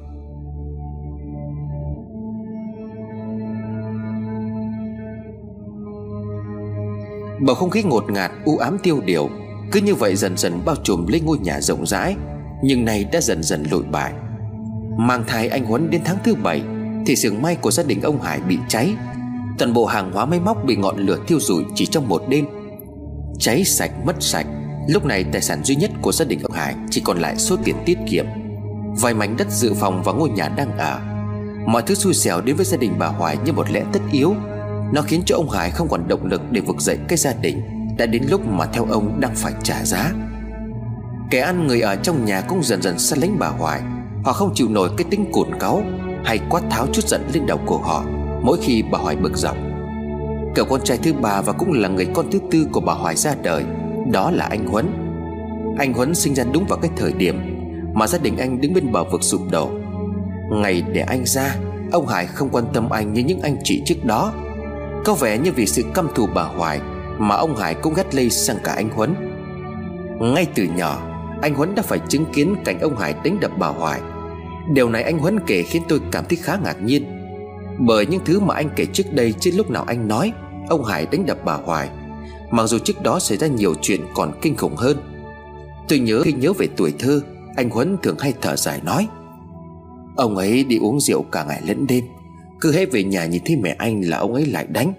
Bầu không khí ngột ngạt, u ám tiêu điều, Cứ như vậy dần dần bao trùm lên ngôi nhà rộng rãi, Nhưng nay đã dần dần lụi bại. Mang thai anh Huấn đến tháng thứ bảy, Thì xưởng may của gia đình ông Hải bị cháy. Toàn bộ hàng hóa máy móc bị ngọn lửa thiêu rụi chỉ trong một đêm. Cháy sạch, mất sạch, Lúc này tài sản duy nhất của gia đình ông Hải Chỉ còn lại số tiền tiết kiệm. Vài mảnh đất dự phòng và ngôi nhà đang ở. Mọi thứ xui xẻo đến với gia đình bà Hoài như một lẽ tất yếu nó khiến cho ông Hải không còn động lực để vực dậy cái gia đình Đã đến lúc mà theo ông đang phải trả giá. Kẻ ăn người ở trong nhà cũng dần dần sát lánh bà Hoài. Họ không chịu nổi cái tính cồn cáu Hay quát tháo chút giận lên đầu của họ Mỗi khi bà Hoài bực dọc. Cậu con trai thứ ba và cũng là người con thứ tư của bà Hoài ra đời, Đó là anh Huấn. Anh Huấn sinh ra đúng vào cái thời điểm Mà gia đình anh đứng bên bờ vực sụp đổ. Ngày để anh ra, Ông Hải không quan tâm anh như những anh chị trước đó có vẻ như vì sự căm thù bà Hoài Mà ông Hải cũng ghét lây sang cả anh Huấn. Ngay từ nhỏ, Anh Huấn đã phải chứng kiến cảnh ông Hải đánh đập bà Hoài. Điều này anh Huấn kể khiến tôi cảm thấy khá ngạc nhiên. Bởi những thứ mà anh kể trước đây Trên lúc nào anh nói, Ông Hải đánh đập bà Hoài. Mặc dù trước đó xảy ra nhiều chuyện còn kinh khủng hơn. Tôi nhớ khi nhớ về tuổi thơ, Anh Huấn thường hay thở dài nói, Ông ấy đi uống rượu cả ngày lẫn đêm cứ hết về nhà nhìn thấy mẹ anh là ông ấy lại đánh.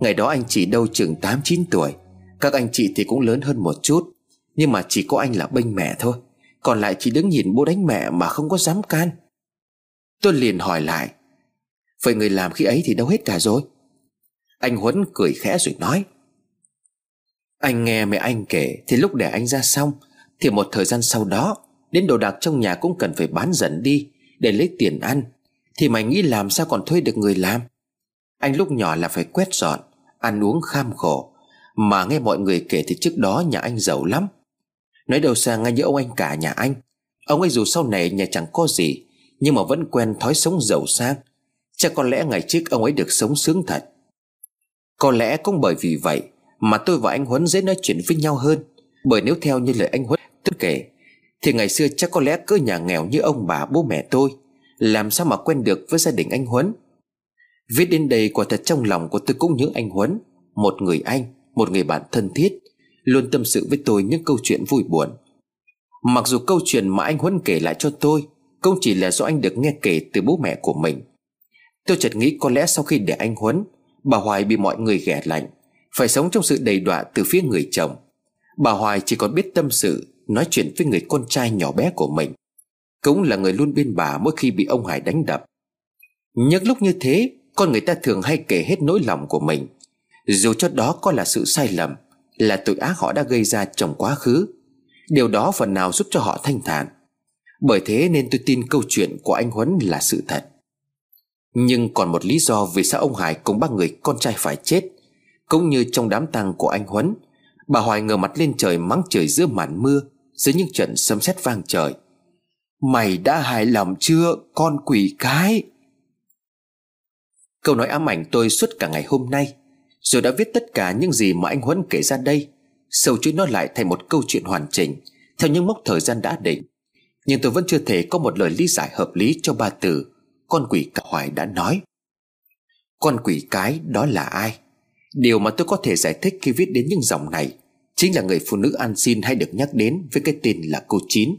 Ngày đó anh chị đâu chừng 8-9 tuổi. Các anh chị thì cũng lớn hơn một chút, Nhưng mà chỉ có anh là bênh mẹ thôi. Còn lại chỉ đứng nhìn bố đánh mẹ mà không có dám can. Tôi liền hỏi lại, Vậy người làm khi ấy thì đâu hết cả rồi? Anh Huấn cười khẽ rồi nói, Anh nghe mẹ anh kể, Thì lúc để anh ra xong, Thì một thời gian sau đó, Đến đồ đạc trong nhà cũng cần phải bán dần đi, Để lấy tiền ăn thì mày nghĩ làm sao còn thuê được người làm? Anh lúc nhỏ là phải quét dọn, Ăn uống kham khổ. Mà nghe mọi người kể thì trước đó nhà anh giàu lắm. Nói đầu xa ngay như ông anh cả nhà anh. Ông ấy dù sau này nhà chẳng có gì, Nhưng mà vẫn quen thói sống giàu sang. Chắc có lẽ ngày trước ông ấy được sống sướng thật. Có lẽ cũng bởi vì vậy Mà tôi và anh Huấn dễ nói chuyện với nhau hơn. Bởi nếu theo như lời anh Huấn tất kể, Thì ngày xưa chắc có lẽ cứ nhà nghèo như ông bà, bố mẹ tôi. Làm sao mà quen được với gia đình anh Huấn? Viết đến đây quả thật trong lòng của tôi cũng nhớ anh Huấn, Một người anh, Một người bạn thân thiết, Luôn tâm sự với tôi những câu chuyện vui buồn. Mặc dù câu chuyện mà anh Huấn kể lại cho tôi Không chỉ là do anh được nghe kể từ bố mẹ của mình. Tôi chợt nghĩ có lẽ sau khi để anh Huấn, Bà Hoài bị mọi người ghẻ lạnh, Phải sống trong sự đầy đọa từ phía người chồng. Bà Hoài chỉ còn biết tâm sự, Nói chuyện với người con trai nhỏ bé của mình. Cũng là người luôn bên bà mỗi khi bị ông Hải đánh đập. Những lúc như thế, Con người ta thường hay kể hết nỗi lòng của mình. Dù cho đó có là sự sai lầm, Là tội ác họ đã gây ra trong quá khứ, Điều đó phần nào giúp cho họ thanh thản. Bởi thế nên tôi tin câu chuyện của anh Huấn là sự thật. Nhưng còn một lý do vì sao ông Hải cùng ba người con trai phải chết, Cũng như trong đám tang của anh Huấn, Bà Hoài ngờ mặt lên trời mắng trời giữa màn mưa Dưới những trận sấm sét vang trời. Mày đã hài lòng chưa, con quỷ cái? Câu nói ám ảnh tôi suốt cả ngày hôm nay Rồi đã viết tất cả những gì mà anh Huấn kể ra đây, Sâu chuỗi nó lại thành một câu chuyện hoàn chỉnh, Theo những mốc thời gian đã định. Nhưng tôi vẫn chưa thể có một lời lý giải hợp lý cho ba từ Con quỷ cả hoài đã nói. Con quỷ cái đó là ai? Điều mà tôi có thể giải thích khi viết đến những dòng này Chính là người phụ nữ ăn xin hay được nhắc đến với cái tên là cô Chín.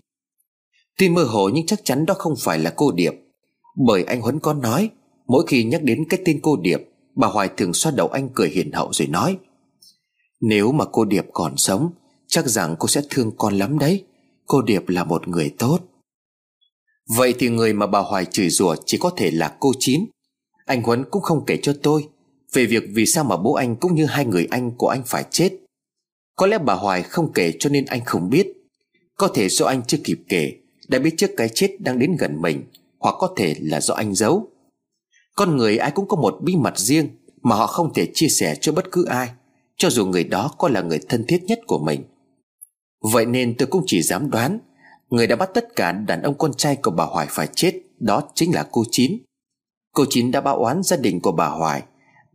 Tuy mơ hồ nhưng chắc chắn đó không phải là cô Điệp. Bởi anh Huấn có nói, Mỗi khi nhắc đến cái tên cô Điệp, Bà Hoài thường xoa đầu anh cười hiền hậu rồi nói, Nếu mà cô Điệp còn sống, Chắc rằng cô sẽ thương con lắm đấy. Cô Điệp là một người tốt. Vậy thì người mà bà Hoài chửi rủa chỉ có thể là cô Chín. Anh Huấn cũng không kể cho tôi Về việc vì sao mà bố anh cũng như hai người anh của anh phải chết. Có lẽ bà Hoài không kể cho nên anh không biết. Có thể do anh chưa kịp kể đã biết trước cái chết đang đến gần mình, Hoặc có thể là do anh giấu. Con người ai cũng có một bí mật riêng Mà họ không thể chia sẻ cho bất cứ ai, Cho dù người đó có là người thân thiết nhất của mình. Vậy nên tôi cũng chỉ dám đoán, Người đã bắt tất cả đàn ông con trai của bà Hoài phải chết, Đó chính là cô Chín. Cô Chín đã báo oán gia đình của bà Hoài,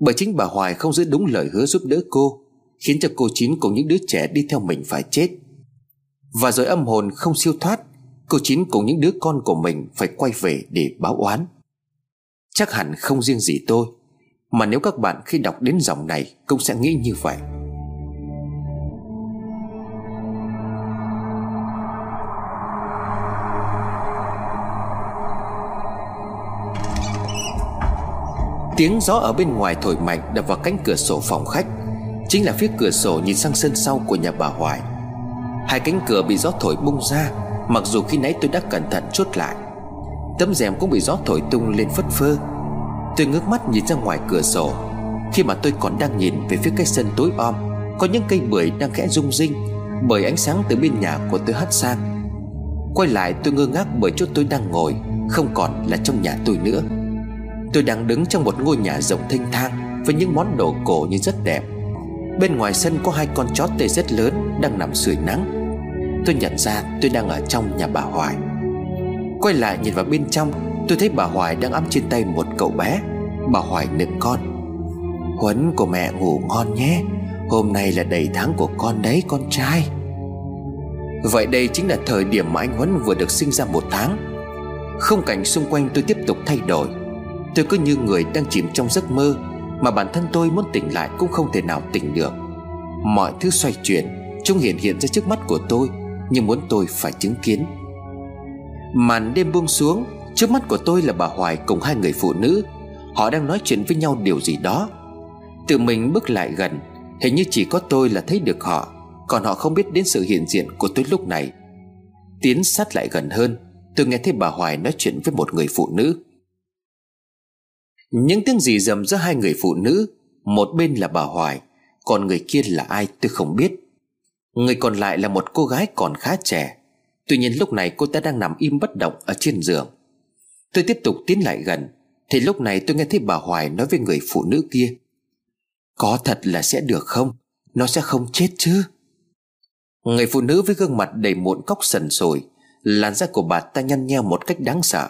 Bởi chính bà Hoài không giữ đúng lời hứa giúp đỡ cô, Khiến cho cô Chín cùng những đứa trẻ đi theo mình phải chết. Và rồi âm hồn không siêu thoát Cô Chín cùng những đứa con của mình phải quay về để báo oán. Chắc hẳn không riêng gì tôi, Mà nếu các bạn khi đọc đến dòng này Cũng sẽ nghĩ như vậy. Tiếng gió ở bên ngoài thổi mạnh đập vào cánh cửa sổ phòng khách, Chính là phía cửa sổ nhìn sang sân sau của nhà bà Hoài. Hai cánh cửa bị gió thổi bung ra Mặc dù khi nãy tôi đã cẩn thận chốt lại, Tấm rèm cũng bị gió thổi tung lên phất phơ. Tôi ngước mắt nhìn ra ngoài cửa sổ. Khi mà tôi còn đang nhìn về phía cái sân tối om, Có những cây bưởi đang khẽ rung rinh Bởi ánh sáng từ bên nhà của tôi hắt sang. Quay lại tôi ngơ ngác bởi chỗ tôi đang ngồi, Không còn là trong nhà tôi nữa. Tôi đang đứng trong một ngôi nhà rộng thênh thang Với những món đồ cổ như rất đẹp. Bên ngoài sân có hai con chó tê rất lớn Đang nằm sưởi nắng. Tôi nhận ra tôi đang ở trong nhà bà Hoài. Quay lại nhìn vào bên trong, Tôi thấy bà Hoài đang ấm trên tay một cậu bé. Bà Hoài nựng con. Huấn của mẹ ngủ ngon nhé. Hôm nay là đầy tháng của con đấy, con trai. Vậy đây chính là thời điểm mà anh Huấn vừa được sinh ra một tháng. Không cảnh xung quanh tôi tiếp tục thay đổi. Tôi cứ như người đang chìm trong giấc mơ Mà bản thân tôi muốn tỉnh lại cũng không thể nào tỉnh được. Mọi thứ xoay chuyển, Chúng hiện hiện ra trước mắt của tôi. Nhưng muốn tôi phải chứng kiến. Màn đêm buông xuống, Trước mắt của tôi là bà Hoài cùng hai người phụ nữ. Họ đang nói chuyện với nhau điều gì đó. Tự mình bước lại gần, Hình như chỉ có tôi là thấy được họ, Còn họ không biết đến sự hiện diện của tôi lúc này. Tiến sát lại gần hơn, Tôi nghe thấy bà Hoài nói chuyện với một người phụ nữ. Những tiếng gì dầm giữa hai người phụ nữ, Một bên là bà Hoài, Còn người kia là ai tôi không biết. Người còn lại là một cô gái còn khá trẻ. Tuy nhiên lúc này cô ta đang nằm im bất động ở trên giường. Tôi tiếp tục tiến lại gần, Thì lúc này tôi nghe thấy bà Hoài nói với người phụ nữ kia. Có thật là sẽ được không? Nó sẽ không chết chứ? Người phụ nữ với gương mặt đầy mụn cóc sần sùi, Làn da của bà ta nhăn nheo một cách đáng sợ.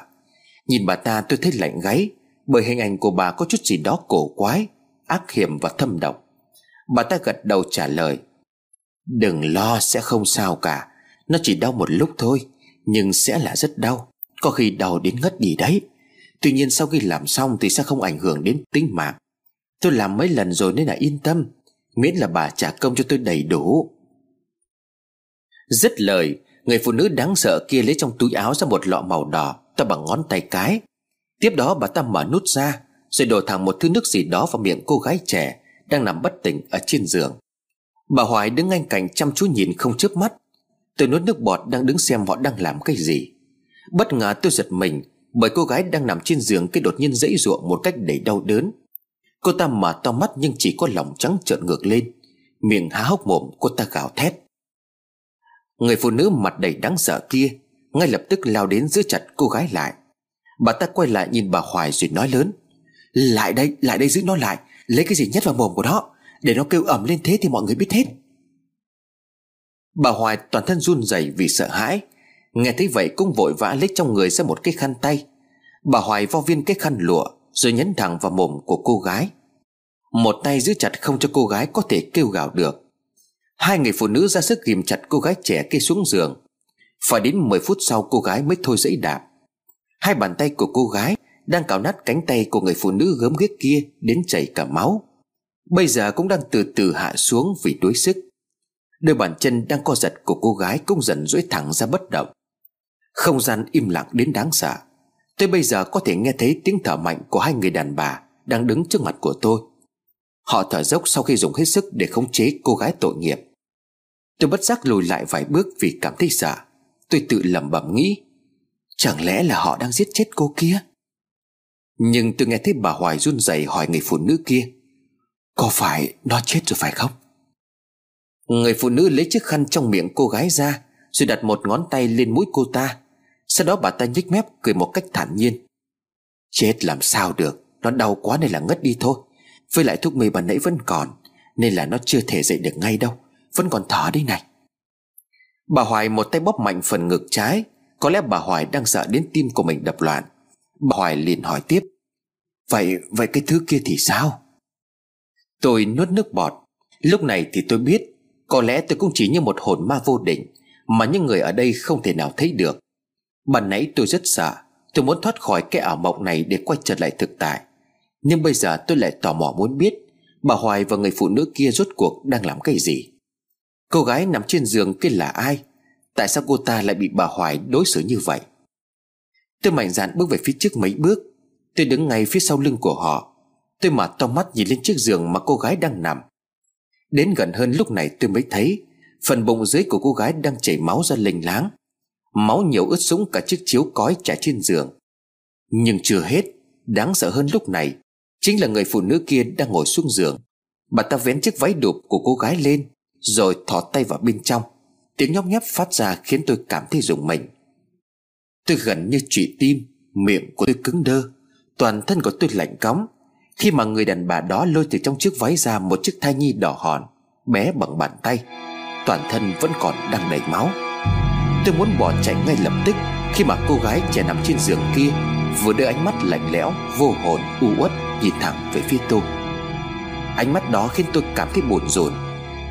Nhìn bà ta tôi thấy lạnh gáy, Bởi hình ảnh của bà có chút gì đó cổ quái, Ác hiểm và thâm độc. Bà ta gật đầu trả lời. Đừng lo sẽ không sao cả. Nó chỉ đau một lúc thôi, Nhưng sẽ là rất đau. Có khi đau đến ngất đi đấy. Tuy nhiên sau khi làm xong thì sẽ không ảnh hưởng đến tính mạng. Tôi làm mấy lần rồi nên là yên tâm, Miễn là bà trả công cho tôi đầy đủ. Dứt lời, Người phụ nữ đáng sợ kia lấy trong túi áo ra một lọ màu đỏ, Ta bằng ngón tay cái. Tiếp đó bà ta mở nút ra, Rồi đổ thẳng một thứ nước gì đó vào miệng cô gái trẻ Đang nằm bất tỉnh ở trên giường. Bà Hoài đứng ngay cạnh chăm chú nhìn không chớp mắt. Tôi nuốt nước bọt đang đứng xem họ đang làm cái gì. Bất ngờ tôi giật mình Bởi cô gái đang nằm trên giường Cái đột nhiên dãy ruộng một cách đầy đau đớn. Cô ta mở to mắt nhưng chỉ có lòng trắng trợn ngược lên. Miệng há hốc mồm cô ta gào thét. Người phụ nữ mặt đầy đáng sợ kia Ngay lập tức lao đến giữ chặt cô gái lại. Bà ta quay lại nhìn bà Hoài rồi nói lớn Lại đây, lại đây giữ nó lại Lấy cái gì nhét vào mồm của nó? Để nó kêu ẩm lên thế thì mọi người biết hết. Bà Hoài toàn thân run rẩy vì sợ hãi. Nghe thấy vậy cũng vội vã lấy trong người ra một cái khăn tay. Bà Hoài vo viên cái khăn lụa, Rồi nhấn thẳng vào mồm của cô gái. Một tay giữ chặt không cho cô gái có thể kêu gào được. Hai người phụ nữ ra sức ghim chặt cô gái trẻ kia xuống giường. Phải đến 10 phút sau cô gái mới thôi dãy đạp. Hai bàn tay của cô gái Đang cào nát cánh tay của người phụ nữ gớm ghiếc kia Đến chảy cả máu. Bây giờ cũng đang từ từ hạ xuống vì đuối sức. Đôi bàn chân đang co giật của cô gái Cũng dần duỗi thẳng ra bất động. Không gian im lặng đến đáng sợ. Tôi bây giờ có thể nghe thấy tiếng thở mạnh Của hai người đàn bà Đang đứng trước mặt của tôi. Họ thở dốc sau khi dùng hết sức Để khống chế cô gái tội nghiệp. Tôi bất giác lùi lại vài bước vì cảm thấy sợ. Tôi tự lẩm bẩm nghĩ, Chẳng lẽ là họ đang giết chết cô kia? Nhưng tôi nghe thấy bà Hoài run rẩy hỏi người phụ nữ kia. Có phải nó chết rồi phải không? Người phụ nữ lấy chiếc khăn trong miệng cô gái ra, Rồi đặt một ngón tay lên mũi cô ta. Sau đó bà ta nhếch mép cười một cách thản nhiên. Chết làm sao được, Nó đau quá nên là ngất đi thôi. Với lại thuốc mê bà nãy vẫn còn, Nên là nó chưa thể dậy được ngay đâu, Vẫn còn thở đây này. Bà Hoài một tay bóp mạnh phần ngực trái, Có lẽ bà Hoài đang sợ đến tim của mình đập loạn. Bà Hoài liền hỏi tiếp, Vậy vậy cái thứ kia thì sao? Tôi nuốt nước bọt. Lúc này thì tôi biết, Có lẽ tôi cũng chỉ như một hồn ma vô định, Mà những người ở đây không thể nào thấy được. Ban nãy tôi rất sợ, Tôi muốn thoát khỏi cái ảo mộng này Để quay trở lại thực tại. Nhưng bây giờ tôi lại tò mò muốn biết, Bà Hoài và người phụ nữ kia rốt cuộc đang làm cái gì? Cô gái nằm trên giường kia là ai? Tại sao cô ta lại bị bà Hoài đối xử như vậy? Tôi mạnh dạn bước về phía trước mấy bước. Tôi đứng ngay phía sau lưng của họ. Tôi mở to mắt nhìn lên chiếc giường mà cô gái đang nằm. Đến gần hơn lúc này tôi mới thấy, Phần bụng dưới của cô gái đang chảy máu ra lênh láng. Máu nhiều ướt sũng cả chiếc chiếu cói trải trên giường. Nhưng chưa hết, Đáng sợ hơn lúc này, Chính là người phụ nữ kia đang ngồi xuống giường. Bà ta vén chiếc váy đụp của cô gái lên, Rồi thò tay vào bên trong. Tiếng nhóc nhép phát ra khiến tôi cảm thấy rùng mình. Tôi gần như trụy tim, Miệng của tôi cứng đơ, Toàn thân của tôi lạnh cóng. Khi mà người đàn bà đó lôi từ trong chiếc váy ra Một chiếc thai nhi đỏ hòn, Bé bằng bàn tay, Toàn thân vẫn còn đang đầy máu. Tôi muốn bỏ chạy ngay lập tức Khi mà cô gái trẻ nằm trên giường kia Vừa đưa ánh mắt lạnh lẽo, Vô hồn, u uất nhìn thẳng về phía tôi. Ánh mắt đó khiến tôi cảm thấy buồn rộn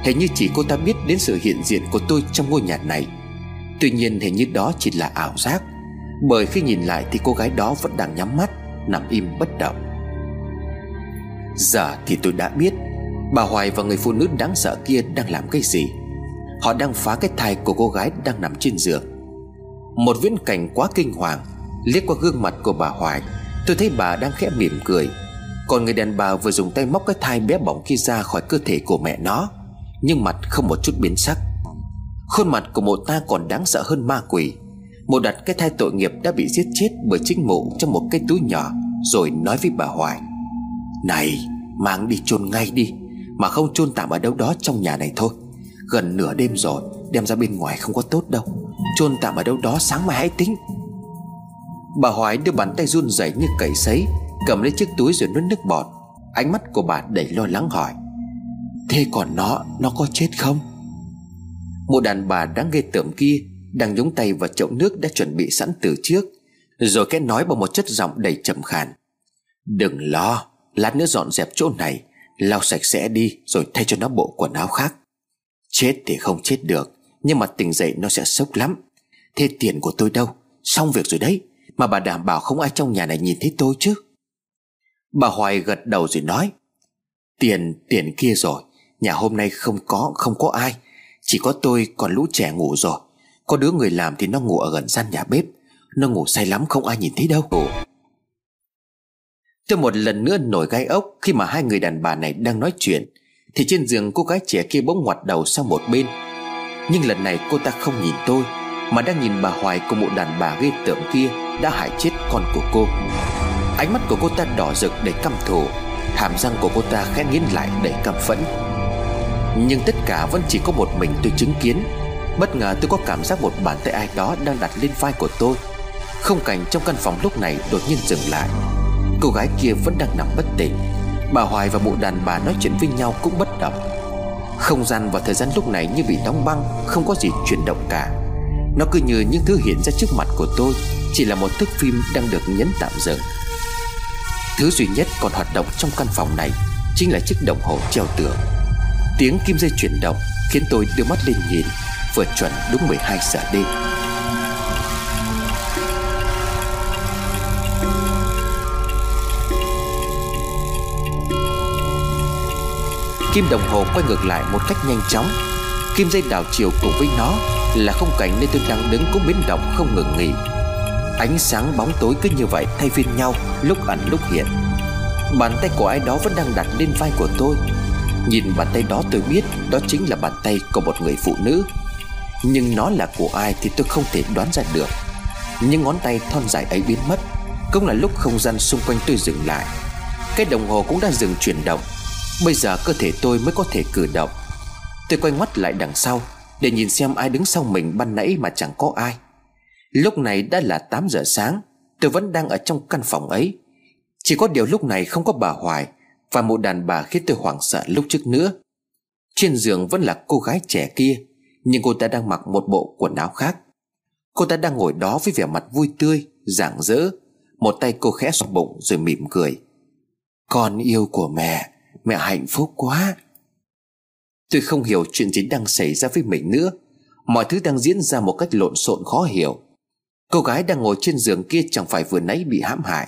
Hình như chỉ cô ta biết đến sự hiện diện của tôi trong ngôi nhà này. Tuy nhiên hình như đó chỉ là ảo giác, Bởi khi nhìn lại thì cô gái đó vẫn đang nhắm mắt, Nằm im bất động. Giờ thì tôi đã biết Bà Hoài và người phụ nữ đáng sợ kia đang làm cái gì. Họ đang phá cái thai của cô gái đang nằm trên giường. Một viễn cảnh quá kinh hoàng Liếc qua gương mặt của bà Hoài, Tôi thấy bà đang khẽ mỉm cười. Còn người đàn bà vừa dùng tay móc cái thai bé bỏng kia ra khỏi cơ thể của mẹ nó, Nhưng mặt không một chút biến sắc. Khuôn mặt của mụ ta còn đáng sợ hơn ma quỷ. Mụ đặt cái thai tội nghiệp đã bị giết chết bởi chính mụ trong một cái túi nhỏ, Rồi nói với bà Hoài. Này, mang đi chôn ngay đi, Mà không chôn tạm ở đâu đó trong nhà này thôi. Gần nửa đêm rồi, Đem ra bên ngoài không có tốt đâu. Chôn tạm ở đâu đó sáng mai hãy tính. Bà Hoài đưa bàn tay run rẩy như cầy sấy, Cầm lấy chiếc túi rồi nuốt nước bọt. Ánh mắt của bà đầy lo lắng hỏi, Thế còn nó Nó có chết không? Một đàn bà đáng ghê tởm kia Đang nhúng tay vào chậu nước đã chuẩn bị sẵn từ trước, Rồi cái nói bằng một chất giọng đầy trầm khàn, Đừng lo Lát nữa dọn dẹp chỗ này Lau sạch sẽ đi rồi thay cho nó bộ quần áo khác. Chết thì không chết được Nhưng mà tỉnh dậy nó sẽ sốc lắm. Thế tiền của tôi đâu? Xong việc rồi đấy Mà bà đảm bảo không ai trong nhà này nhìn thấy tôi chứ. Bà Hoài gật đầu rồi nói Tiền, tiền kia rồi Nhà hôm nay không có, không có ai. Chỉ có tôi còn lũ trẻ ngủ rồi. Có đứa người làm thì nó ngủ ở gần gian nhà bếp. Nó ngủ say lắm không ai nhìn thấy đâu. Tôi một lần nữa nổi gai ốc Khi mà hai người đàn bà này đang nói chuyện. Thì trên giường cô gái trẻ kia bỗng ngoặt đầu sang một bên. Nhưng lần này cô ta không nhìn tôi, Mà đang nhìn bà Hoài cùng một đàn bà ghê tởm kia Đã hại chết con của cô. Ánh mắt của cô ta đỏ rực để căm thù, Hàm răng của cô ta khẽ nghiến lại để căm phẫn. Nhưng tất cả vẫn chỉ có một mình tôi chứng kiến. Bất ngờ tôi có cảm giác một bàn tay ai đó đang đặt lên vai của tôi. Không cảnh trong căn phòng lúc này đột nhiên dừng lại. Cô gái kia vẫn đang nằm bất tỉnh. Bà Hoài và mụ đàn bà nói chuyện với nhau cũng bất động. Không gian và thời gian lúc này như bị đóng băng, Không có gì chuyển động cả. Nó cứ như những thứ hiện ra trước mặt của tôi, Chỉ là một thước phim đang được nhấn tạm dừng. Thứ duy nhất còn hoạt động trong căn phòng này Chính là chiếc đồng hồ treo tường. Tiếng kim dây chuyển động Khiến tôi đưa mắt lên nhìn, Vừa chuẩn đúng 12 giờ đêm. Kim đồng hồ quay ngược lại một cách nhanh chóng. Kim dây đảo chiều cùng với nó Là không cảnh nơi tôi đang đứng cũng biến động không ngừng nghỉ. Ánh sáng bóng tối cứ như vậy thay phiên nhau Lúc ẩn lúc hiện. Bàn tay của ai đó vẫn đang đặt lên vai của tôi. Nhìn bàn tay đó tôi biết Đó chính là bàn tay của một người phụ nữ. Nhưng nó là của ai thì tôi không thể đoán ra được. Nhưng ngón tay thon dài ấy biến mất. Cũng là lúc không gian xung quanh tôi dừng lại. Cái đồng hồ cũng đã dừng chuyển động. Bây giờ cơ thể tôi mới có thể cử động. Tôi quay ngoắt lại đằng sau, Để nhìn xem ai đứng sau mình ban nãy mà chẳng có ai. Lúc này đã là 8 giờ sáng, Tôi vẫn đang ở trong căn phòng ấy. Chỉ có điều lúc này không có bà Hoài Và một đàn bà khiến tôi hoảng sợ lúc trước nữa. Trên giường vẫn là cô gái trẻ kia, Nhưng cô ta đang mặc một bộ quần áo khác. Cô ta đang ngồi đó với vẻ mặt vui tươi, rạng rỡ. Một tay cô khẽ xoa bụng rồi mỉm cười. Con yêu của mẹ Mẹ hạnh phúc quá. Tôi không hiểu chuyện gì đang xảy ra với mình nữa. Mọi thứ đang diễn ra một cách lộn xộn khó hiểu. Cô gái đang ngồi trên giường kia chẳng phải vừa nãy bị hãm hại.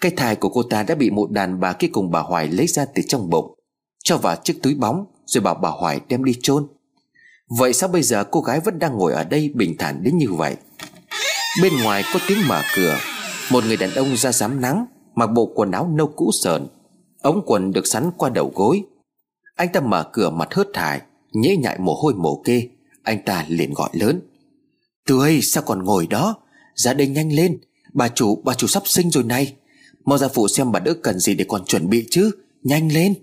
Cái thai của cô ta đã bị một đàn bà kia cùng bà Hoài lấy ra từ trong bụng, Cho vào chiếc túi bóng, Rồi bảo bà Hoài đem đi chôn. Vậy sao bây giờ cô gái vẫn đang ngồi ở đây bình thản đến như vậy? Bên ngoài có tiếng mở cửa. Một người đàn ông ra dám nắng, Mặc bộ quần áo nâu cũ sờn. Ống quần được sắn qua đầu gối. Anh ta mở cửa mặt hớt hải Nhễ nhại mồ hôi mồ kê. Anh ta liền gọi lớn. Tươi sao còn ngồi đó? Ra đây nhanh lên. Bà chủ bà chủ sắp sinh rồi này. Mau ra phụ xem bà đỡ cần gì để còn chuẩn bị chứ. Nhanh lên.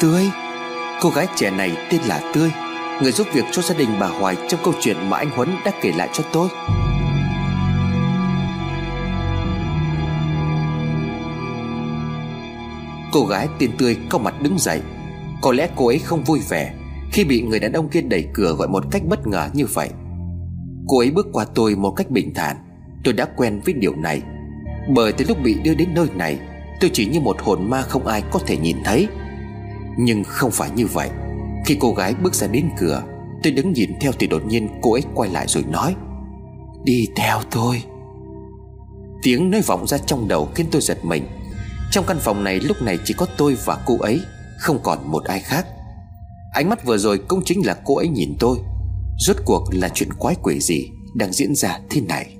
Tươi, Cô gái trẻ này tên là Tươi, Người giúp việc cho gia đình bà Hoài Trong câu chuyện mà anh Huấn đã kể lại cho tôi. Cô gái tên Tươi có mặt đứng dậy. Có lẽ cô ấy không vui vẻ Khi bị người đàn ông kia đẩy cửa gọi một cách bất ngờ như vậy. Cô ấy bước qua tôi một cách bình thản. Tôi đã quen với điều này. Bởi từ lúc bị đưa đến nơi này, Tôi chỉ như một hồn ma không ai có thể nhìn thấy. Nhưng không phải như vậy. Khi cô gái bước ra đến cửa, Tôi đứng nhìn theo thì đột nhiên cô ấy quay lại rồi nói, Đi theo tôi. Tiếng nói vọng ra trong đầu khiến tôi giật mình. Trong căn phòng này lúc này chỉ có tôi và cô ấy, Không còn một ai khác. Ánh mắt vừa rồi cũng chính là cô ấy nhìn tôi. Rốt cuộc là chuyện quái quỷ gì Đang diễn ra thế này?